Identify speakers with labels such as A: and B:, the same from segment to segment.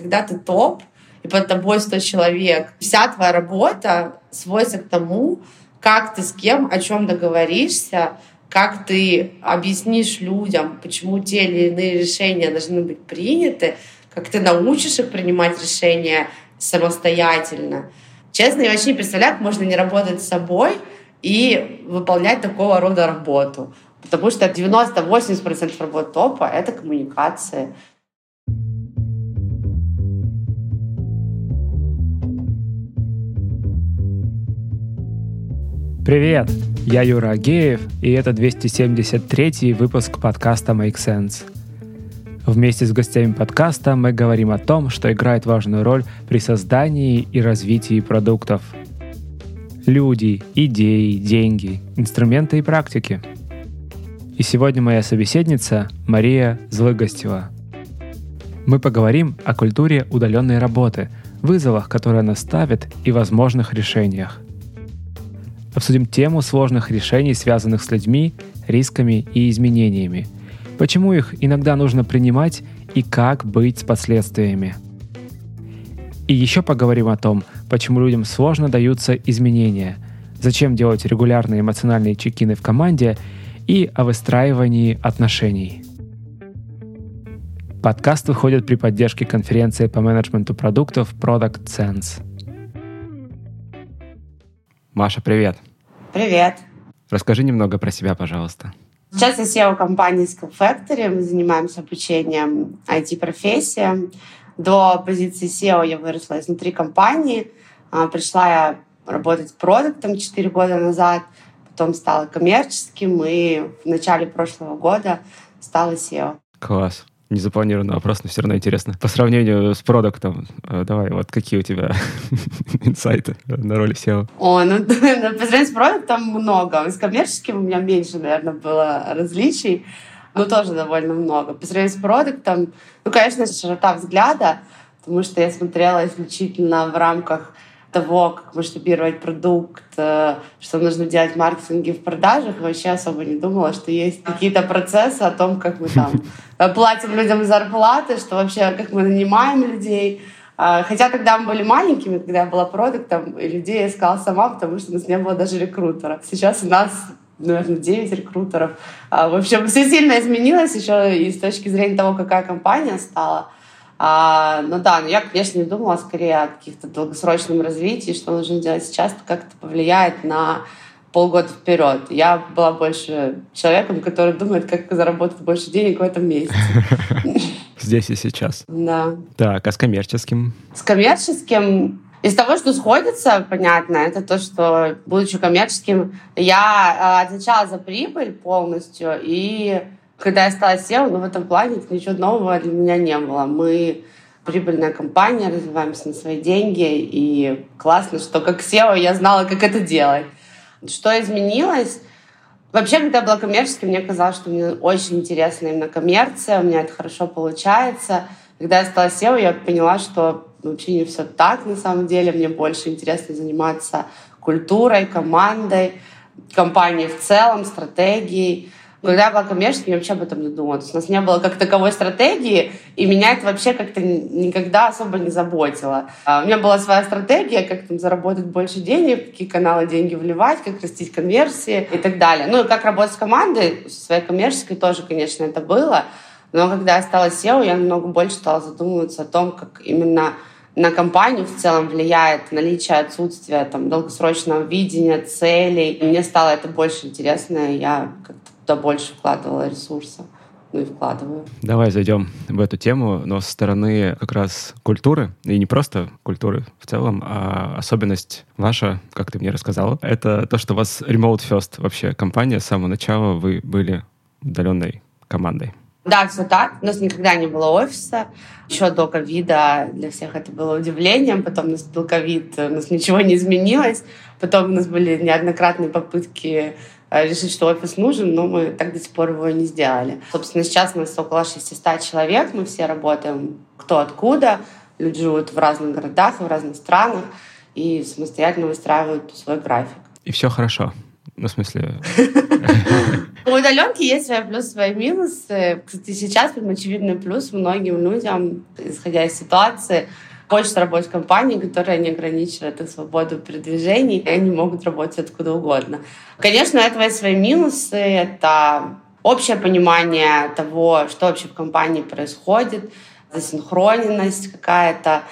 A: когда ты топ, и под тобой 100 человек, вся твоя работа сводится к тому, как ты с кем, о чем договоришься, как ты объяснишь людям, почему те или иные решения должны быть приняты, как ты научишь их принимать решения самостоятельно. Честно, я вообще не представляю, как можно не работать с собой и выполнять такого рода работу. Потому что 90-80% работы топа — это коммуникация.
B: Привет! Я Юра Агеев, и это 273 выпуск подкаста Make Sense. Вместе с гостями подкаста мы говорим о том, что играет важную роль при создании и развитии продуктов. Люди, идеи, деньги, инструменты и практики. И сегодня моя собеседница Мария Злыгостева. Мы поговорим о культуре удаленной работы, вызовах, которые она ставит, и возможных решениях. Обсудим тему сложных решений, связанных с людьми, рисками и изменениями. Почему их иногда нужно принимать и как быть с последствиями. И еще поговорим о том, почему людям сложно даются изменения, зачем делать регулярные эмоциональные чекины в команде и о выстраивании отношений. Подкаст выходит при поддержке конференции по менеджменту продуктов Product Sense. Маша, привет.
A: Привет.
B: Расскажи немного про себя, пожалуйста.
A: Сейчас я SEO компании Skill Factory. Мы занимаемся обучением IT-профессиям. До позиции SEO я выросла изнутри компании. А, пришла я работать продуктом 4 года назад, потом стала коммерческим и в начале прошлого года стала SEO.
B: Класс незапланированный вопрос, но все равно интересно. По сравнению с продуктом, э, давай, вот какие у тебя инсайты на роли SEO?
A: О, ну, по сравнению с продуктом много. С коммерческим у меня меньше, наверное, было различий, но тоже довольно много. По сравнению с продуктом, ну, конечно, широта взгляда, потому что я смотрела исключительно в рамках того, как масштабировать продукт, э, что нужно делать в маркетинге, в продажах, вообще особо не думала, что есть какие-то процессы о том, как мы там э, платим людям зарплаты, что вообще, как мы нанимаем людей. А, хотя тогда мы были маленькими, когда я была продуктом, и людей я искала сама, потому что у нас не было даже рекрутера. Сейчас у нас наверное, 9 рекрутеров. А, в общем, все сильно изменилось еще и с точки зрения того, какая компания стала. А, ну да, но я, конечно, не думала скорее о каких-то долгосрочном развитии, что нужно делать сейчас, как это повлияет на полгода вперед. Я была больше человеком, который думает, как заработать больше денег в этом месяце.
B: Здесь и сейчас.
A: Да.
B: Так, а с коммерческим?
A: С коммерческим из того, что сходится, понятно, это то, что, будучи коммерческим, я э, отвечала за прибыль полностью и когда я стала SEO, ну, в этом плане ничего нового для меня не было. Мы прибыльная компания, развиваемся на свои деньги, и классно, что как SEO я знала, как это делать. Что изменилось? Вообще, когда я была коммерческой, мне казалось, что мне очень интересна именно коммерция, у меня это хорошо получается. Когда я стала SEO, я поняла, что вообще не все так на самом деле. Мне больше интересно заниматься культурой, командой, компанией в целом, стратегией. Когда я была коммерческим, я вообще об этом не думала. То есть у нас не было как таковой стратегии, и меня это вообще как-то никогда особо не заботило. А у меня была своя стратегия, как там заработать больше денег, какие каналы деньги вливать, как растить конверсии и так далее. Ну и как работать с командой, со своей коммерческой тоже, конечно, это было. Но когда я стала SEO, я намного больше стала задумываться о том, как именно на компанию в целом влияет наличие отсутствия там, долгосрочного видения, целей. Мне стало это больше интересно, и я как-то туда больше вкладывала ресурсов ну и вкладываю.
B: Давай зайдем в эту тему, но со стороны как раз культуры, и не просто культуры в целом, а особенность ваша, как ты мне рассказала, это то, что у вас remote first вообще компания, с самого начала вы были удаленной командой.
A: Да, все так. У нас никогда не было офиса. Еще до ковида для всех это было удивлением. Потом наступил ковид, у нас ничего не изменилось. Потом у нас были неоднократные попытки решить, что офис нужен, но мы так до сих пор его не сделали. Собственно, сейчас у нас около 600 человек, мы все работаем кто откуда, люди живут в разных городах, в разных странах и самостоятельно выстраивают свой график.
B: И все хорошо. Ну, в смысле...
A: У удаленки есть свои плюсы, свои минусы. Кстати, сейчас очевидный плюс многим людям, исходя из ситуации, хочется работать в компании, которая не ограничивает их свободу передвижений, и они могут работать откуда угодно. Конечно, у этого есть свои минусы. Это общее понимание того, что вообще в компании происходит, засинхроненность какая-то,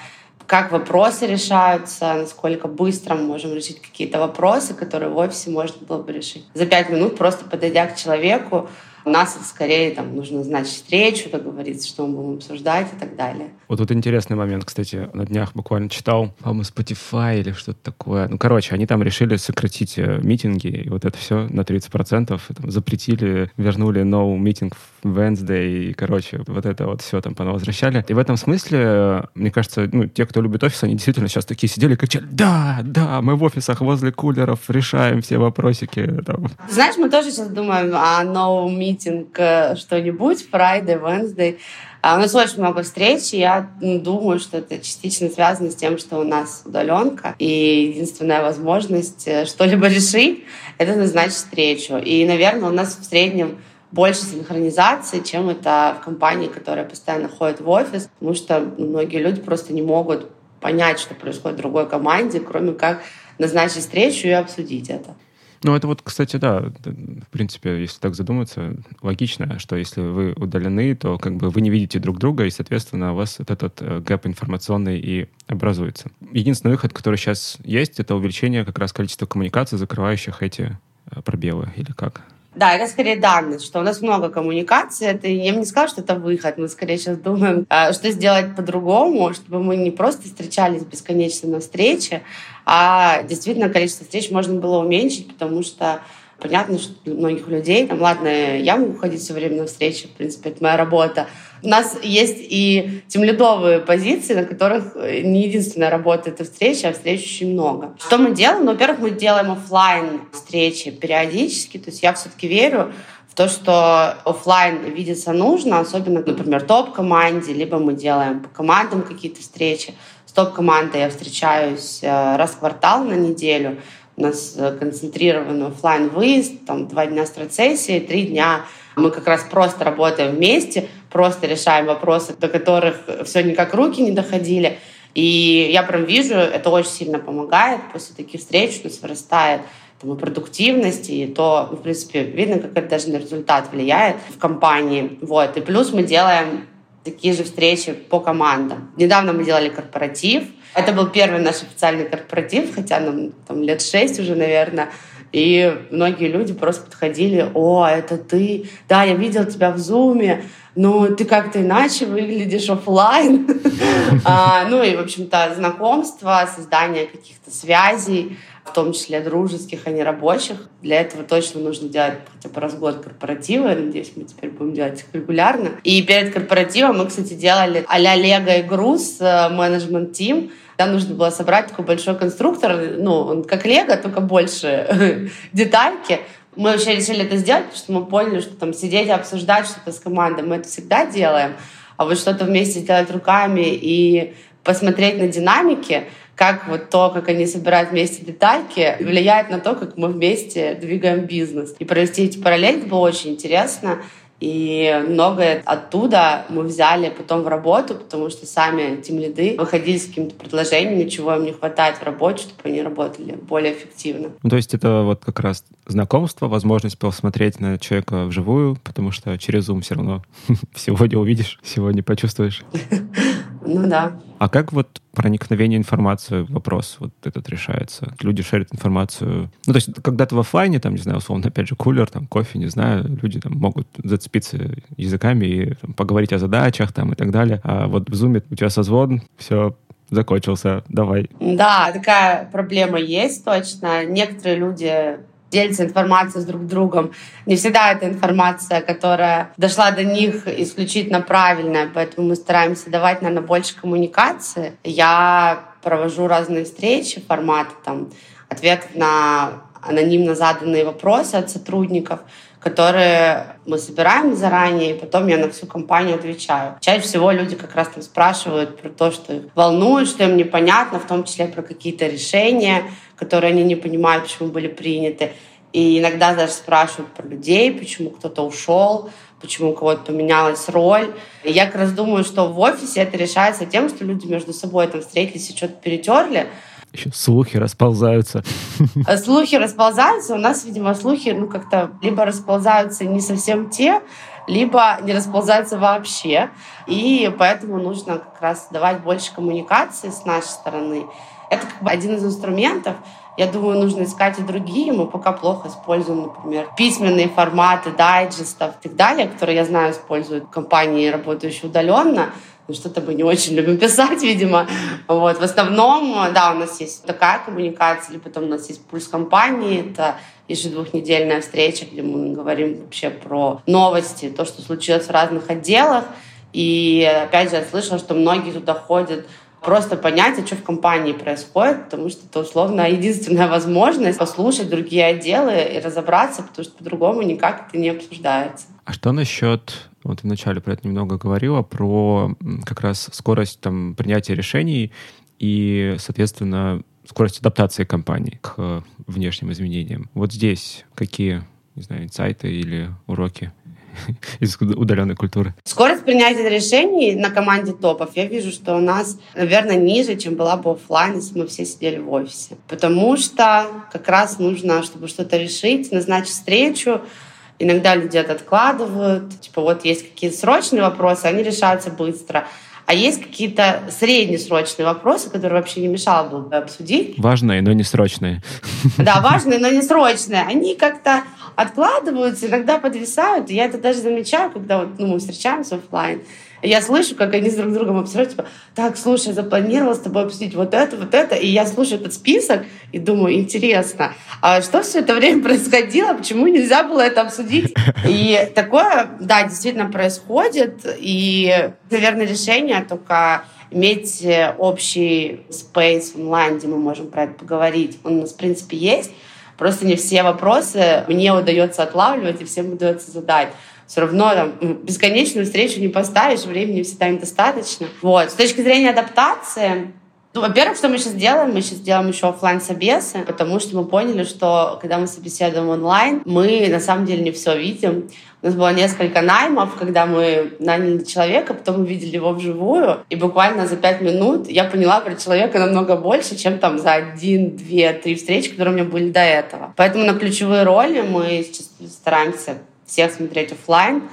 A: как вопросы решаются, насколько быстро мы можем решить какие-то вопросы, которые в офисе можно было бы решить. За пять минут просто подойдя к человеку, нас скорее там нужно знать встречу, договориться, что мы будем обсуждать и так далее.
B: Вот тут интересный момент, кстати, на днях буквально читал, по-моему, Spotify или что-то такое. Ну, короче, они там решили сократить э, митинги, и вот это все на 30%. Там, запретили, вернули no meeting в Wednesday, и, короче, вот это вот все там возвращали. И в этом смысле, мне кажется, ну, те, кто любит офис, они действительно сейчас такие сидели и кричали, да, да, мы в офисах возле кулеров решаем все вопросики. Там.
A: Знаешь, мы тоже сейчас думаем о no meeting митинг, э, что-нибудь, Friday, Wednesday. А у нас очень много встреч, и я думаю, что это частично связано с тем, что у нас удаленка, и единственная возможность э, что-либо решить — это назначить встречу. И, наверное, у нас в среднем больше синхронизации, чем это в компании, которая постоянно ходит в офис, потому что многие люди просто не могут понять, что происходит в другой команде, кроме как назначить встречу и обсудить это.
B: Ну, это вот, кстати, да, в принципе, если так задуматься, логично, что если вы удалены, то как бы вы не видите друг друга, и, соответственно, у вас вот этот э, гэп информационный и образуется. Единственный выход, который сейчас есть, это увеличение как раз количества коммуникаций, закрывающих эти э, пробелы, или как?
A: Да, это скорее данность, что у нас много коммуникаций. Это, я бы не сказала, что это выход. Мы скорее сейчас думаем, а, что сделать по-другому, чтобы мы не просто встречались бесконечно на встрече, а действительно количество встреч можно было уменьшить, потому что Понятно, что для многих людей, там, ладно, я могу ходить все время на встречи, в принципе, это моя работа. У нас есть и темледовые позиции, на которых не единственная работа — это встреча, а встреч очень много. Что мы делаем? Ну, во-первых, мы делаем офлайн встречи периодически, то есть я все-таки верю в то, что офлайн видеться нужно, особенно, например, топ-команде, либо мы делаем по командам какие-то встречи. С топ-командой я встречаюсь э, раз в квартал на неделю, у нас э, концентрированный офлайн выезд, там два дня страцессии, три дня мы как раз просто работаем вместе, просто решаем вопросы, до которых все никак руки не доходили. И я прям вижу, это очень сильно помогает. После таких встреч у нас вырастает там, и продуктивность, и то, в принципе, видно, как это даже на результат влияет в компании. Вот. И плюс мы делаем такие же встречи по командам. Недавно мы делали корпоратив, это был первый наш официальный корпоратив, хотя нам там лет шесть уже, наверное. И многие люди просто подходили, о, это ты, да, я видел тебя в зуме, но ты как-то иначе выглядишь офлайн. а, ну и, в общем-то, знакомство, создание каких-то связей, в том числе дружеских, а не рабочих. Для этого точно нужно делать хотя бы раз в год корпоративы. Надеюсь, мы теперь будем делать их регулярно. И перед корпоративом мы, кстати, делали а-ля Лего игру с э, менеджмент-тим, там нужно было собрать такой большой конструктор, ну, он как лего, только больше детальки. Мы вообще решили это сделать, потому что мы поняли, что там сидеть и обсуждать что-то с командой мы это всегда делаем, а вот что-то вместе сделать руками и посмотреть на динамики, как вот то, как они собирают вместе детальки, влияет на то, как мы вместе двигаем бизнес. И провести эти параллели было очень интересно. И многое оттуда мы взяли потом в работу, потому что сами тем лиды выходили с какими-то предложениями, чего им не хватает в работе, чтобы они работали более эффективно.
B: Ну, то есть это вот как раз знакомство, возможность посмотреть на человека вживую, потому что через Zoom все равно сегодня увидишь, сегодня почувствуешь.
A: Ну да.
B: А как вот проникновение информации вопрос вот этот решается? Люди шерят информацию. Ну, то есть, когда-то в офлайне, там, не знаю, условно, опять же, кулер, там, кофе, не знаю, люди там могут зацепиться языками и там, поговорить о задачах там и так далее. А вот в зуме у тебя созвон, все, закончился, давай.
A: Да, такая проблема есть точно. Некоторые люди делятся информацией с друг другом. Не всегда это информация, которая дошла до них исключительно правильная, поэтому мы стараемся давать, наверное, больше коммуникации. Я провожу разные встречи, форматы там, ответов на анонимно заданные вопросы от сотрудников, которые мы собираем заранее, и потом я на всю компанию отвечаю. Чаще всего люди как раз там спрашивают про то, что их волнует, что им непонятно, в том числе про какие-то решения, которые они не понимают, почему были приняты. И иногда даже спрашивают про людей, почему кто-то ушел, почему у кого-то поменялась роль. И я как раз думаю, что в офисе это решается тем, что люди между собой там встретились и что-то перетерли.
B: Еще слухи расползаются.
A: А слухи расползаются. У нас, видимо, слухи ну как-то либо расползаются не совсем те, либо не расползаются вообще. И поэтому нужно как раз давать больше коммуникации с нашей стороны. Это как бы один из инструментов. Я думаю, нужно искать и другие. Мы пока плохо используем, например, письменные форматы дайджестов и так далее, которые, я знаю, используют компании, работающие удаленно. Но что-то мы не очень любим писать, видимо. Вот. В основном, да, у нас есть такая коммуникация, или потом у нас есть пульс компании, это ежедвухнедельная встреча, где мы говорим вообще про новости, то, что случилось в разных отделах. И опять же, я слышала, что многие туда ходят просто понять, а что в компании происходит, потому что это условно единственная возможность послушать другие отделы и разобраться, потому что по-другому никак это не обсуждается.
B: А что насчет, вот вначале про это немного говорила, про как раз скорость там, принятия решений и, соответственно, скорость адаптации компании к внешним изменениям. Вот здесь какие, не знаю, инсайты или уроки из удаленной культуры?
A: Скорость принятия решений на команде топов, я вижу, что у нас, наверное, ниже, чем была бы офлайн, если мы все сидели в офисе. Потому что как раз нужно, чтобы что-то решить, назначить встречу, Иногда люди это откладывают. Типа вот есть какие-то срочные вопросы, они решаются быстро. А есть какие-то среднесрочные вопросы, которые вообще не мешало бы обсудить.
B: Важные, но не срочные.
A: Да, важные, но не срочные. Они как-то откладываются, иногда подвисают. Я это даже замечаю, когда вот, ну, мы встречаемся офлайн. Я слышу, как они с друг другом обсуждают, типа, так, слушай, запланировал с тобой обсудить вот это, вот это, и я слушаю этот список и думаю, интересно, а что все это время происходило, почему нельзя было это обсудить? И такое, да, действительно происходит, и, наверное, решение только иметь общий спейс онлайн, где мы можем про это поговорить, он у нас, в принципе, есть, просто не все вопросы мне удается отлавливать и всем удается задать все равно там, бесконечную встречу не поставишь, времени всегда недостаточно. Вот. С точки зрения адаптации, ну, во-первых, что мы сейчас делаем? Мы сейчас делаем еще офлайн собесы, потому что мы поняли, что когда мы собеседуем онлайн, мы на самом деле не все видим. У нас было несколько наймов, когда мы наняли человека, потом мы видели его вживую, и буквально за пять минут я поняла про человека намного больше, чем там за один, две, три встречи, которые у меня были до этого. Поэтому на ключевые роли мы сейчас стараемся всех смотреть офлайн.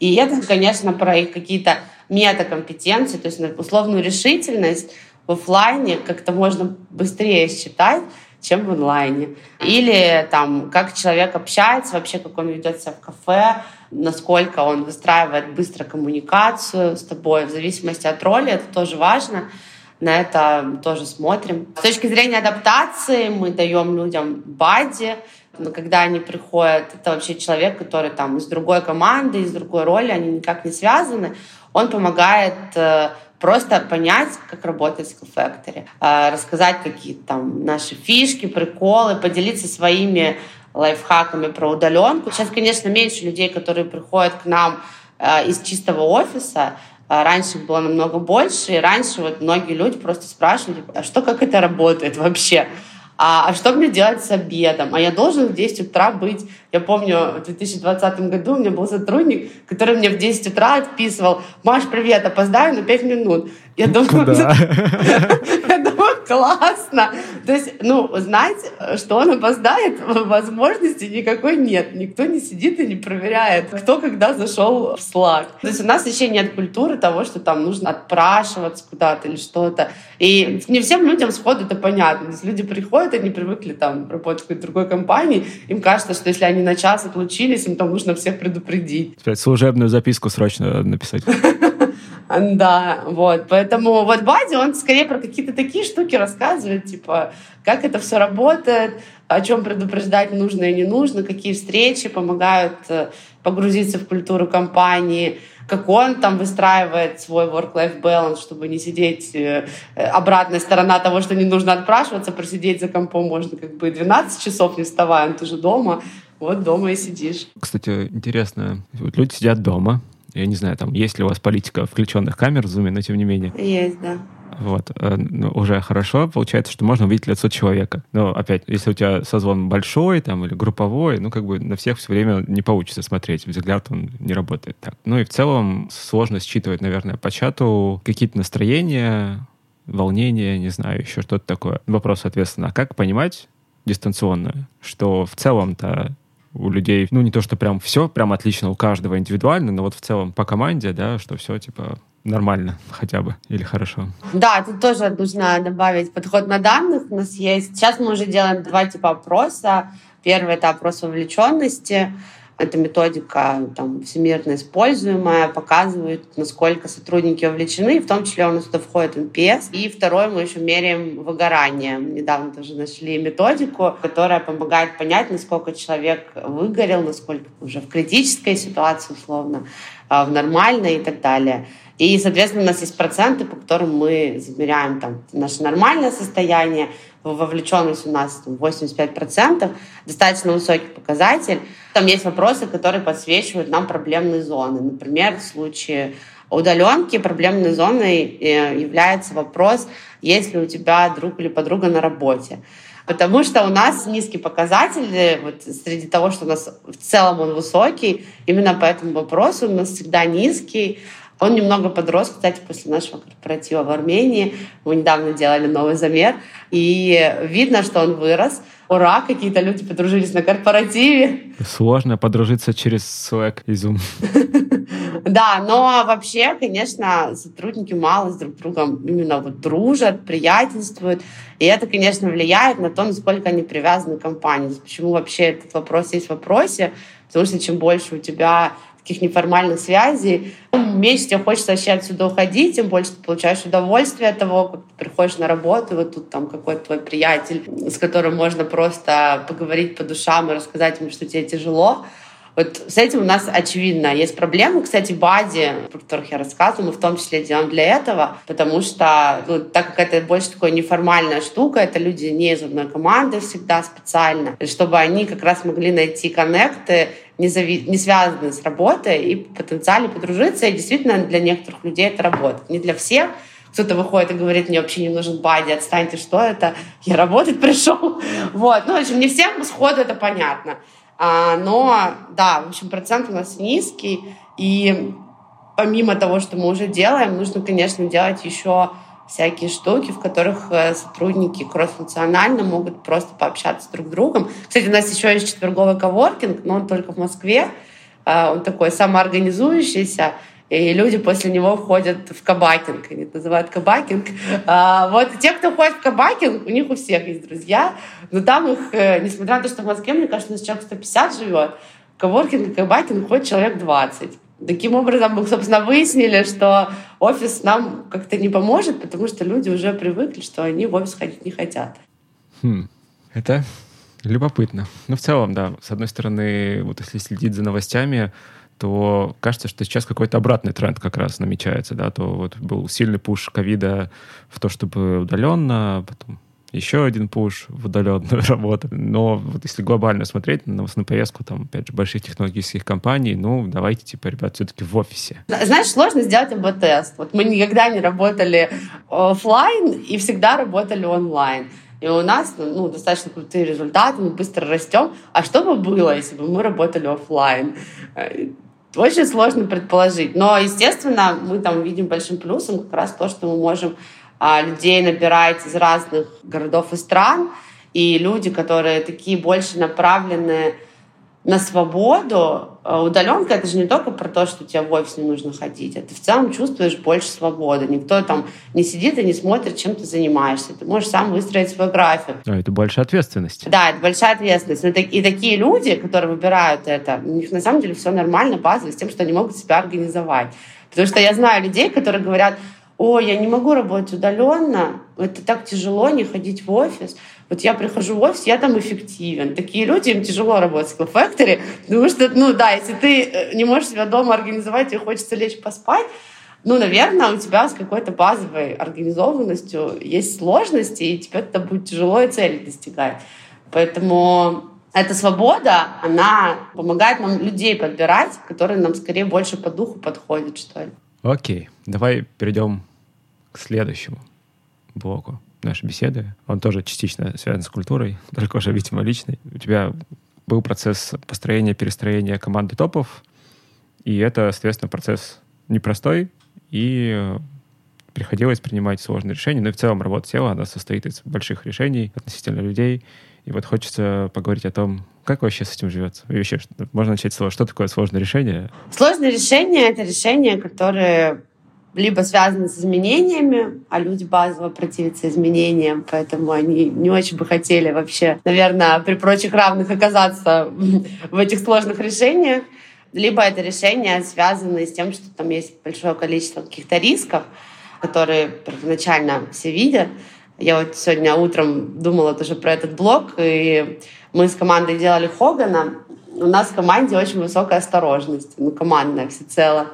A: И это, конечно, про их какие-то метакомпетенции, то есть условную решительность в офлайне как-то можно быстрее считать, чем в онлайне. Или там, как человек общается, вообще, как он ведет себя в кафе, насколько он выстраивает быстро коммуникацию с тобой, в зависимости от роли, это тоже важно. На это тоже смотрим. С точки зрения адаптации мы даем людям бади, но когда они приходят, это вообще человек, который там из другой команды, из другой роли, они никак не связаны, он помогает э, просто понять, как работает Skill Factory, э, рассказать какие-то там наши фишки, приколы, поделиться своими лайфхаками про удаленку. Сейчас, конечно, меньше людей, которые приходят к нам э, из чистого офиса, Раньше было намного больше, и раньше вот многие люди просто спрашивали, а что, как это работает вообще? А, а что мне делать с обедом? А я должен в 10 утра быть. Я помню, в 2020 году у меня был сотрудник, который мне в 10 утра отписывал, Маш, привет, опоздаю на 5 минут. Я думаю, я думаю, классно. То есть, ну, знать, что он опоздает, возможности никакой нет. Никто не сидит и не проверяет, кто когда зашел в Slack. То есть у нас еще нет культуры того, что там нужно отпрашиваться куда-то или что-то. И не всем людям сходу это понятно. То есть люди приходят, они привыкли там работать в какой-то другой компании, им кажется, что если они на час отлучились, им там нужно всех предупредить.
B: Служебную записку срочно написать.
A: Да, вот. Поэтому вот Бади, он скорее про какие-то такие штуки рассказывает, типа, как это все работает, о чем предупреждать нужно и не нужно, какие встречи помогают э, погрузиться в культуру компании, как он там выстраивает свой work-life balance, чтобы не сидеть э, обратная сторона того, что не нужно отпрашиваться, просидеть за компом можно как бы 12 часов не вставая, ты же дома, вот дома и сидишь.
B: Кстати, интересно, вот люди сидят дома, я не знаю, там есть ли у вас политика включенных камер в Zoom, но тем не менее.
A: Есть, да.
B: Вот. Э, ну, уже хорошо. Получается, что можно увидеть лицо человека. Но опять, если у тебя созвон большой там, или групповой, ну, как бы на всех все время не получится смотреть. Взгляд, он не работает так. Ну и в целом сложно считывать, наверное, по чату какие-то настроения, волнения, не знаю, еще что-то такое. Вопрос, соответственно, а как понимать дистанционно, что в целом-то у людей, ну, не то, что прям все прям отлично у каждого индивидуально, но вот в целом по команде, да, что все, типа, нормально хотя бы или хорошо.
A: Да, тут тоже нужно добавить подход на данных. У нас есть... Сейчас мы уже делаем два типа опроса. Первый — это опрос вовлеченности. Эта методика там, всемирно используемая, показывает, насколько сотрудники вовлечены, в том числе у нас туда входит NPS. И второе, мы еще меряем выгорание. Недавно тоже нашли методику, которая помогает понять, насколько человек выгорел, насколько уже в критической ситуации, условно, а, в нормальной и так далее. И, соответственно, у нас есть проценты, по которым мы замеряем там, наше нормальное состояние, вовлеченность у нас там, 85%, достаточно высокий показатель. Там есть вопросы, которые подсвечивают нам проблемные зоны. Например, в случае удаленки проблемной зоной э, является вопрос, есть ли у тебя друг или подруга на работе. Потому что у нас низкий показатель, вот среди того, что у нас в целом он высокий, именно по этому вопросу у нас всегда низкий. Он немного подрос, кстати, после нашего корпоратива в Армении. Мы недавно делали новый замер, и видно, что он вырос. Ура, какие-то люди подружились на корпоративе.
B: Сложно подружиться через Slack и Zoom.
A: Да, но вообще, конечно, сотрудники мало с друг другом именно вот дружат, приятельствуют. И это, конечно, влияет на то, насколько они привязаны к компании. Почему вообще этот вопрос есть в вопросе? Потому что чем больше у тебя таких неформальных связей, тем меньше тебе хочется вообще отсюда уходить, тем больше ты получаешь удовольствие от того, как ты приходишь на работу, и вот тут там какой-то твой приятель, с которым можно просто поговорить по душам и рассказать ему, что тебе тяжело. Вот с этим у нас очевидно есть проблемы. Кстати, бади, про которых я рассказываю, мы в том числе делаем для этого, потому что, ну, так как это больше такая неформальная штука, это люди не из одной команды всегда специально, чтобы они как раз могли найти коннекты не, зави... не связанные с работой и потенциально подружиться. И действительно для некоторых людей это работает. Не для всех. Кто-то выходит и говорит, мне вообще не нужен бади, отстаньте, что это? Я работать пришел. Вот. Ну, в общем, не всем сходу это понятно. А, но, да, в общем, процент у нас низкий. И помимо того, что мы уже делаем, нужно, конечно, делать еще всякие штуки, в которых э, сотрудники кроссфункционально могут просто пообщаться друг с другом. Кстати, у нас еще есть четверговый коворкинг, но он только в Москве. Э, он такой самоорганизующийся, и люди после него входят в кабакинг, они это называют кабакинг. А, вот те, кто ходит в кабакинг, у них у всех есть друзья, но там их, э, несмотря на то, что в Москве, мне кажется, у нас человек 150 живет, в и кабакинг ходит человек 20. Таким образом, мы, собственно, выяснили, что офис нам как-то не поможет, потому что люди уже привыкли, что они в офис ходить не хотят.
B: Хм. Это любопытно. Ну, в целом, да. С одной стороны, вот если следить за новостями, то кажется, что сейчас какой-то обратный тренд как раз намечается, да, то вот был сильный пуш ковида в то, чтобы удаленно, потом еще один пуш в удаленную работу. Но вот если глобально смотреть на новостную повестку, там, опять же, больших технологических компаний, ну, давайте, типа, ребят, все-таки в офисе.
A: Знаешь, сложно сделать АБ-тест. Вот мы никогда не работали офлайн и всегда работали онлайн. И у нас ну, достаточно крутые результаты, мы быстро растем. А что бы было, если бы мы работали офлайн? Очень сложно предположить. Но, естественно, мы там видим большим плюсом как раз то, что мы можем а, людей набирать из разных городов и стран, и люди, которые такие больше направлены на свободу. А, удаленка — это же не только про то, что тебе в офис не нужно ходить, а ты в целом чувствуешь больше свободы. Никто там не сидит и не смотрит, чем ты занимаешься. Ты можешь сам выстроить свой график.
B: А это большая ответственность.
A: Да, это большая ответственность. И такие люди, которые выбирают это, у них на самом деле все нормально, базово, с тем, что они могут себя организовать. Потому что я знаю людей, которые говорят, о, я не могу работать удаленно, это так тяжело не ходить в офис. Вот я прихожу в офис, я там эффективен. Такие люди, им тяжело работать в Factory, потому что, ну да, если ты э, не можешь себя дома организовать и хочется лечь поспать, ну, наверное, у тебя с какой-то базовой организованностью есть сложности, и тебе это будет тяжело и цели достигать. Поэтому эта свобода, она помогает нам людей подбирать, которые нам скорее больше по духу подходят, что ли.
B: Окей, давай перейдем к следующему. блоку нашей беседы. Он тоже частично связан с культурой, только уже, видимо, личный. У тебя был процесс построения, перестроения команды топов, и это, соответственно, процесс непростой, и приходилось принимать сложные решения. Но и в целом работа тела, она состоит из больших решений относительно людей. И вот хочется поговорить о том, как вообще с этим живется. И вообще, можно начать с того, что такое сложное решение?
A: Сложное решение — это решение, которое либо связаны с изменениями, а люди базово противятся изменениям, поэтому они не очень бы хотели вообще, наверное, при прочих равных оказаться в этих сложных решениях. Либо это решения связаны с тем, что там есть большое количество каких-то рисков, которые первоначально все видят. Я вот сегодня утром думала тоже про этот блог, и мы с командой делали Хогана. У нас в команде очень высокая осторожность, ну, командная всецело.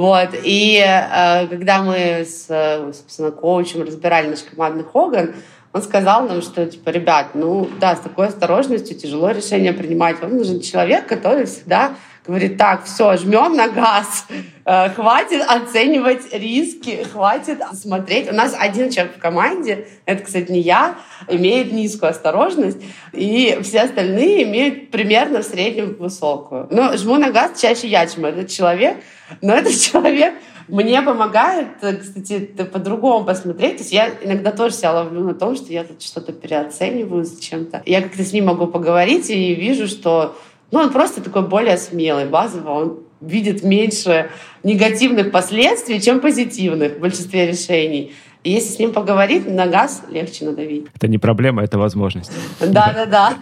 A: Вот. И э, когда мы с, собственно, коучем разбирали наш командный Хоган, он сказал нам, что, типа, ребят, ну да, с такой осторожностью тяжело решение принимать. Вам нужен человек, который всегда говорит, так, все, жмем на газ, э, хватит оценивать риски, хватит смотреть. У нас один человек в команде, это, кстати, не я, имеет низкую осторожность, и все остальные имеют примерно в среднем высокую. Но жму на газ чаще я, чем этот человек, но этот человек мне помогает, кстати, по-другому посмотреть. То есть я иногда тоже себя ловлю на том, что я тут что-то переоцениваю зачем-то. Я как-то с ним могу поговорить и вижу, что ну, он просто такой более смелый, базово. Он видит меньше негативных последствий, чем позитивных в большинстве решений. И если с ним поговорить, на газ легче надавить.
B: Это не проблема, это возможность.
A: Да-да-да.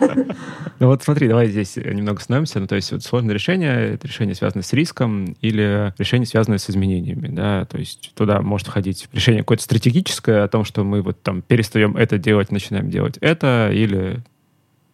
B: Ну вот смотри, давай здесь немного остановимся. Ну, то есть вот сложное решение, это решение связано с риском или решение связанное с изменениями, да, то есть туда может входить решение какое-то стратегическое о том, что мы вот там перестаем это делать, начинаем делать это, или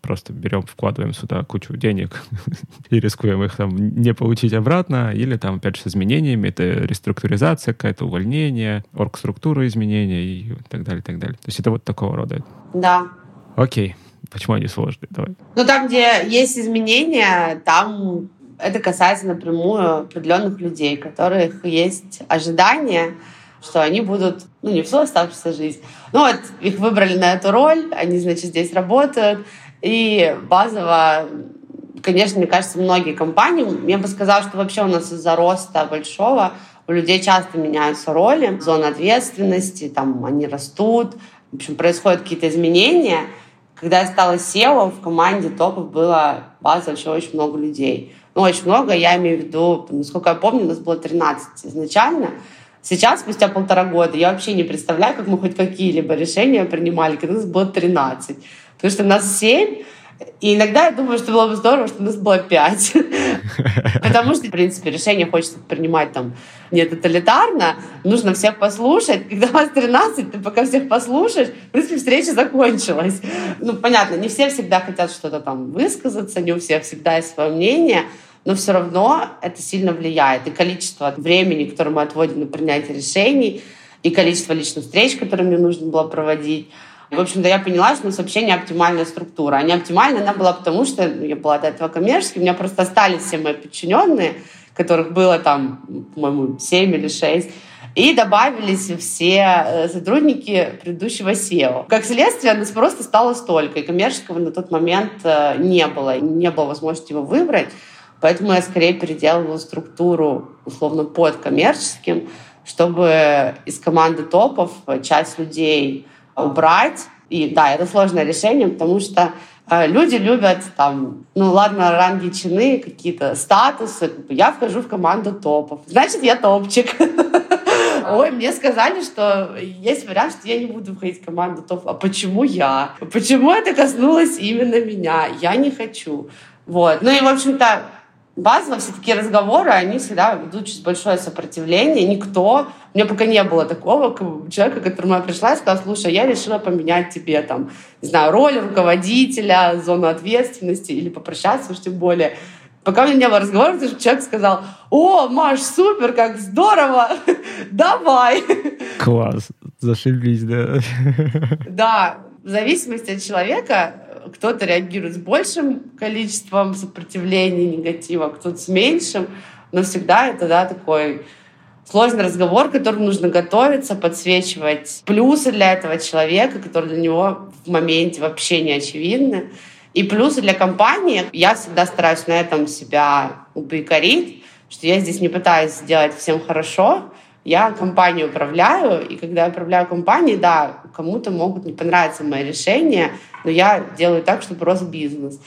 B: просто берем, вкладываем сюда кучу денег и рискуем их там не получить обратно, или там, опять же, с изменениями, это реструктуризация, какое-то увольнение, оргструктура изменения и так далее, так далее. То есть это вот такого рода.
A: Да.
B: Окей. Почему они сложные? Давай.
A: Ну, там, где есть изменения, там это касается напрямую определенных людей, у которых есть ожидания, что они будут, ну, не всю оставшуюся жизнь. Ну, вот их выбрали на эту роль, они, значит, здесь работают, и базово, конечно, мне кажется, многие компании, я бы сказала, что вообще у нас из-за роста большого у людей часто меняются роли, зоны ответственности, там они растут, в общем, происходят какие-то изменения. Когда я стала SEO, в команде топов было база вообще очень много людей. Ну, очень много, я имею в виду, насколько я помню, у нас было 13 изначально. Сейчас, спустя полтора года, я вообще не представляю, как мы хоть какие-либо решения принимали, когда нас было 13. Потому что нас семь, и иногда я думаю, что было бы здорово, что нас было пять. Потому что, в принципе, решение хочется принимать там не тоталитарно, нужно всех послушать. Когда вас 13, ты пока всех послушаешь, в принципе, встреча закончилась. Ну, понятно, не все всегда хотят что-то там высказаться, не у всех всегда есть свое мнение, но все равно это сильно влияет. И количество времени, которое мы отводим на принятие решений, и количество личных встреч, которые мне нужно было проводить, в общем-то, я поняла, что у нас вообще не оптимальная структура. А не оптимальная она была потому, что ну, я была до этого коммерческой, у меня просто остались все мои подчиненные, которых было там, по-моему, 7 или 6. И добавились все э, сотрудники предыдущего SEO. Как следствие, нас просто стало столько. И коммерческого на тот момент э, не было. Не было возможности его выбрать. Поэтому я скорее переделывала структуру условно под коммерческим, чтобы из команды топов часть людей убрать. И да, это сложное решение, потому что э, люди любят там, ну ладно, ранги, чины, какие-то статусы. Я вхожу в команду топов. Значит, я топчик. Ой, мне сказали, что есть вариант, что я не буду входить в команду топ. А почему я? Почему это коснулось именно меня? Я не хочу. Вот. Ну и, в общем-то, базово все такие разговоры, они всегда идут через большое сопротивление. Никто, у меня пока не было такого человека, к которому я пришла и сказала, слушай, я решила поменять тебе там, не знаю, роль руководителя, зону ответственности или попрощаться уж тем более. Пока у меня не было разговора, человек сказал, о, Маш, супер, как здорово, давай.
B: Класс, зашибись, да.
A: Да, в зависимости от человека кто-то реагирует с большим количеством сопротивления, негатива, кто-то с меньшим, но всегда это да, такой сложный разговор, к которому нужно готовиться, подсвечивать плюсы для этого человека, которые для него в моменте вообще не очевидны. И плюсы для компании. Я всегда стараюсь на этом себя убекорить, что я здесь не пытаюсь сделать всем хорошо, я компанию управляю, и когда я управляю компанией, да, кому-то могут не понравиться мои решения, но я делаю так, чтобы рос бизнес.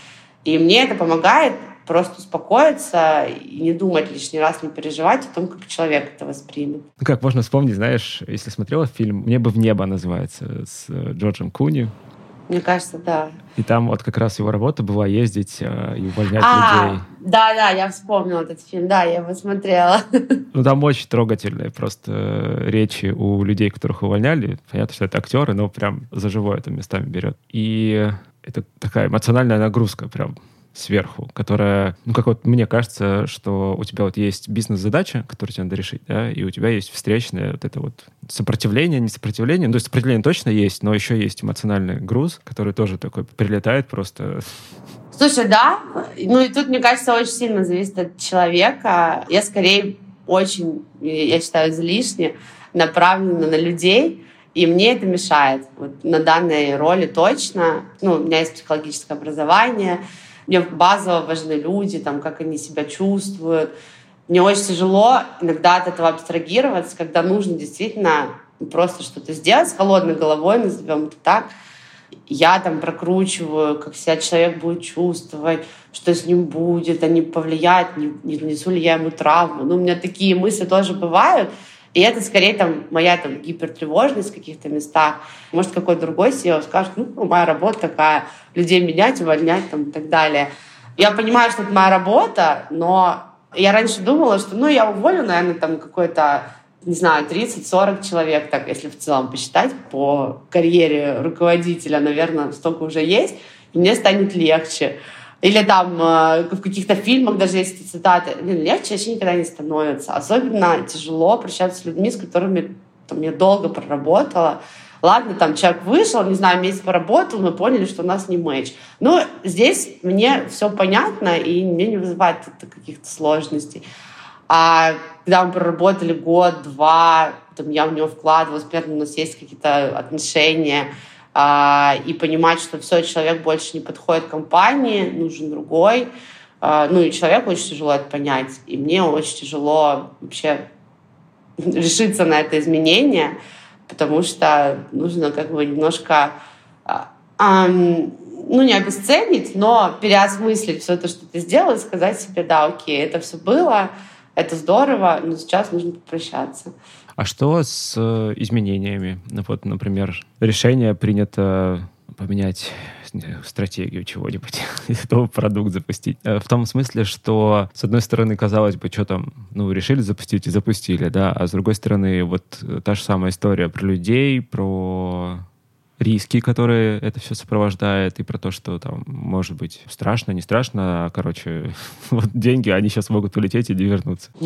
A: И мне это помогает просто успокоиться и не думать лишний раз, не переживать о том, как человек это воспримет.
B: Ну, как можно вспомнить, знаешь, если смотрела фильм «Небо в небо» называется, с э, Джорджем Куни,
A: мне кажется, да.
B: И там вот как раз его работа была ездить э, и увольнять а, людей.
A: Да, да, я вспомнила этот фильм, да, я его смотрела.
B: Ну, там очень трогательные просто э, речи у людей, которых увольняли. Понятно, что это актеры, но прям за живое это местами берет. И это такая эмоциональная нагрузка прям сверху, которая, ну, как вот мне кажется, что у тебя вот есть бизнес-задача, которую тебе надо решить, да, и у тебя есть встречное вот это вот сопротивление, не сопротивление, ну, то есть сопротивление точно есть, но еще есть эмоциональный груз, который тоже такой прилетает просто
A: Слушай, да. Ну и тут, мне кажется, очень сильно зависит от человека. Я скорее очень, я считаю, излишне направлена на людей, и мне это мешает. Вот на данной роли точно. Ну, у меня есть психологическое образование, мне базово важны люди, там, как они себя чувствуют. Мне очень тяжело иногда от этого абстрагироваться, когда нужно действительно просто что-то сделать с холодной головой, назовем это так. Я там прокручиваю, как себя человек будет чувствовать, что с ним будет, а не повлияет, не, не несу ли я ему травму. Ну, у меня такие мысли тоже бывают. И это скорее там моя там гипертревожность в каких-то местах. Может, какой-то другой SEO скажет, ну, моя работа такая, людей менять, увольнять там и так далее. Я понимаю, что это моя работа, но я раньше думала, что, ну, я уволю, наверное, там какой-то не знаю, 30-40 человек, так, если в целом посчитать, по карьере руководителя, наверное, столько уже есть, и мне станет легче. Или там э, в каких-то фильмах даже есть цитаты. Блин, легче вообще никогда не становится. Особенно тяжело общаться с людьми, с которыми там, я долго проработала. Ладно, там человек вышел, не знаю, месяц поработал, мы поняли, что у нас не матч. Но здесь мне все понятно, и мне не вызывает каких-то сложностей. А когда мы проработали год, два, там, я в него вкладывалась, примерно у нас есть какие-то отношения, и понимать, что все, человек больше не подходит компании, нужен другой. А, ну и человеку очень тяжело это понять. И мне очень тяжело вообще решиться на это изменение, потому что нужно как бы немножко а, ну, не обесценить, но переосмыслить все то, что ты сделал, и сказать себе, да, окей, это все было, это здорово, но сейчас нужно попрощаться.
B: А что с э, изменениями? Ну, вот, например, решение принято поменять стратегию чего-нибудь, этого продукт запустить. Э, в том смысле, что, с одной стороны, казалось бы, что там, ну, решили запустить и запустили, да, а с другой стороны, вот та же самая история про людей, про риски, которые это все сопровождает, и про то, что там может быть страшно, не страшно, а, короче, вот деньги, они сейчас могут улететь и не вернуться.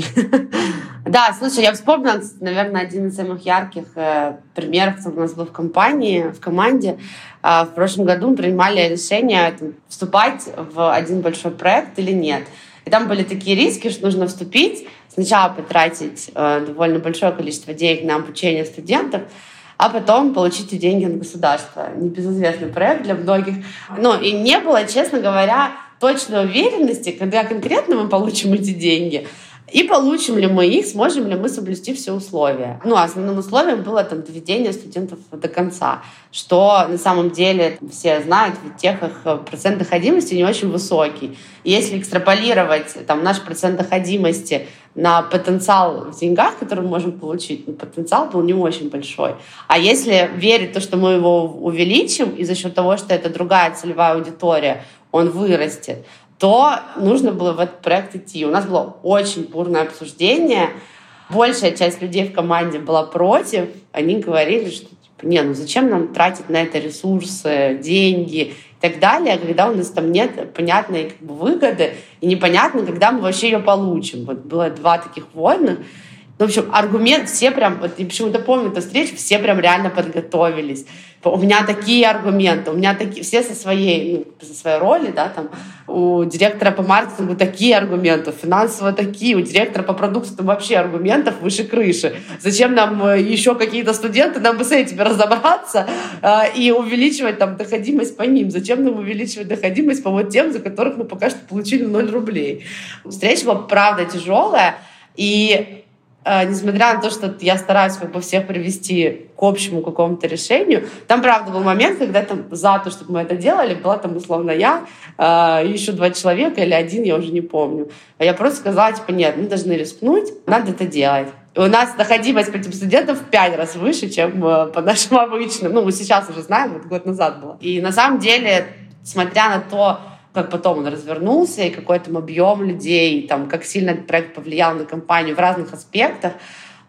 A: Да, слушай, я вспомнила, наверное, один из самых ярких э, примеров, кто у нас был в компании, в команде. Э, в прошлом году мы принимали решение там, вступать в один большой проект или нет. И там были такие риски, что нужно вступить, сначала потратить э, довольно большое количество денег на обучение студентов, а потом получите деньги от государства. Небезызвестный проект для многих. Ну, и не было, честно говоря, точной уверенности, когда конкретно мы получим эти деньги. И получим ли мы их, сможем ли мы соблюсти все условия. Ну, основным условием было там доведение студентов до конца, что на самом деле все знают, в техах э, процент доходимости не очень высокий. И если экстраполировать там, наш процент доходимости на потенциал в деньгах, который мы можем получить, ну, потенциал был не очень большой. А если верить в то, что мы его увеличим, и за счет того, что это другая целевая аудитория, он вырастет, то нужно было в этот проект идти. У нас было очень бурное обсуждение. Большая часть людей в команде была против. Они говорили, что типа, не, ну зачем нам тратить на это ресурсы, деньги так далее, когда у нас там нет понятной как бы, выгоды и непонятно, когда мы вообще ее получим. Вот было два таких войны. Ну, в общем, аргумент, все прям, вот я почему-то помню эту встречу, все прям реально подготовились. У меня такие аргументы, у меня такие, все со своей, ну, со своей роли, да, там, у директора по маркетингу такие аргументы, финансово такие, у директора по продукту там вообще аргументов выше крыши. Зачем нам э, еще какие-то студенты, нам бы с этим разобраться э, и увеличивать там доходимость по ним. Зачем нам увеличивать доходимость по вот тем, за которых мы пока что получили 0 рублей. Встреча была правда тяжелая, и несмотря на то, что я стараюсь как бы всех привести к общему какому-то решению, там, правда, был момент, когда там за то, чтобы мы это делали, была там условно я, э, еще два человека или один, я уже не помню. А я просто сказала, типа, нет, мы должны рискнуть, надо это делать. У нас доходимость по этим студентам в пять раз выше, чем э, по нашим обычным. Ну, мы сейчас уже знаем, вот год назад было. И на самом деле, смотря на то, как потом он развернулся, и какой там объем людей, там, как сильно этот проект повлиял на компанию в разных аспектах,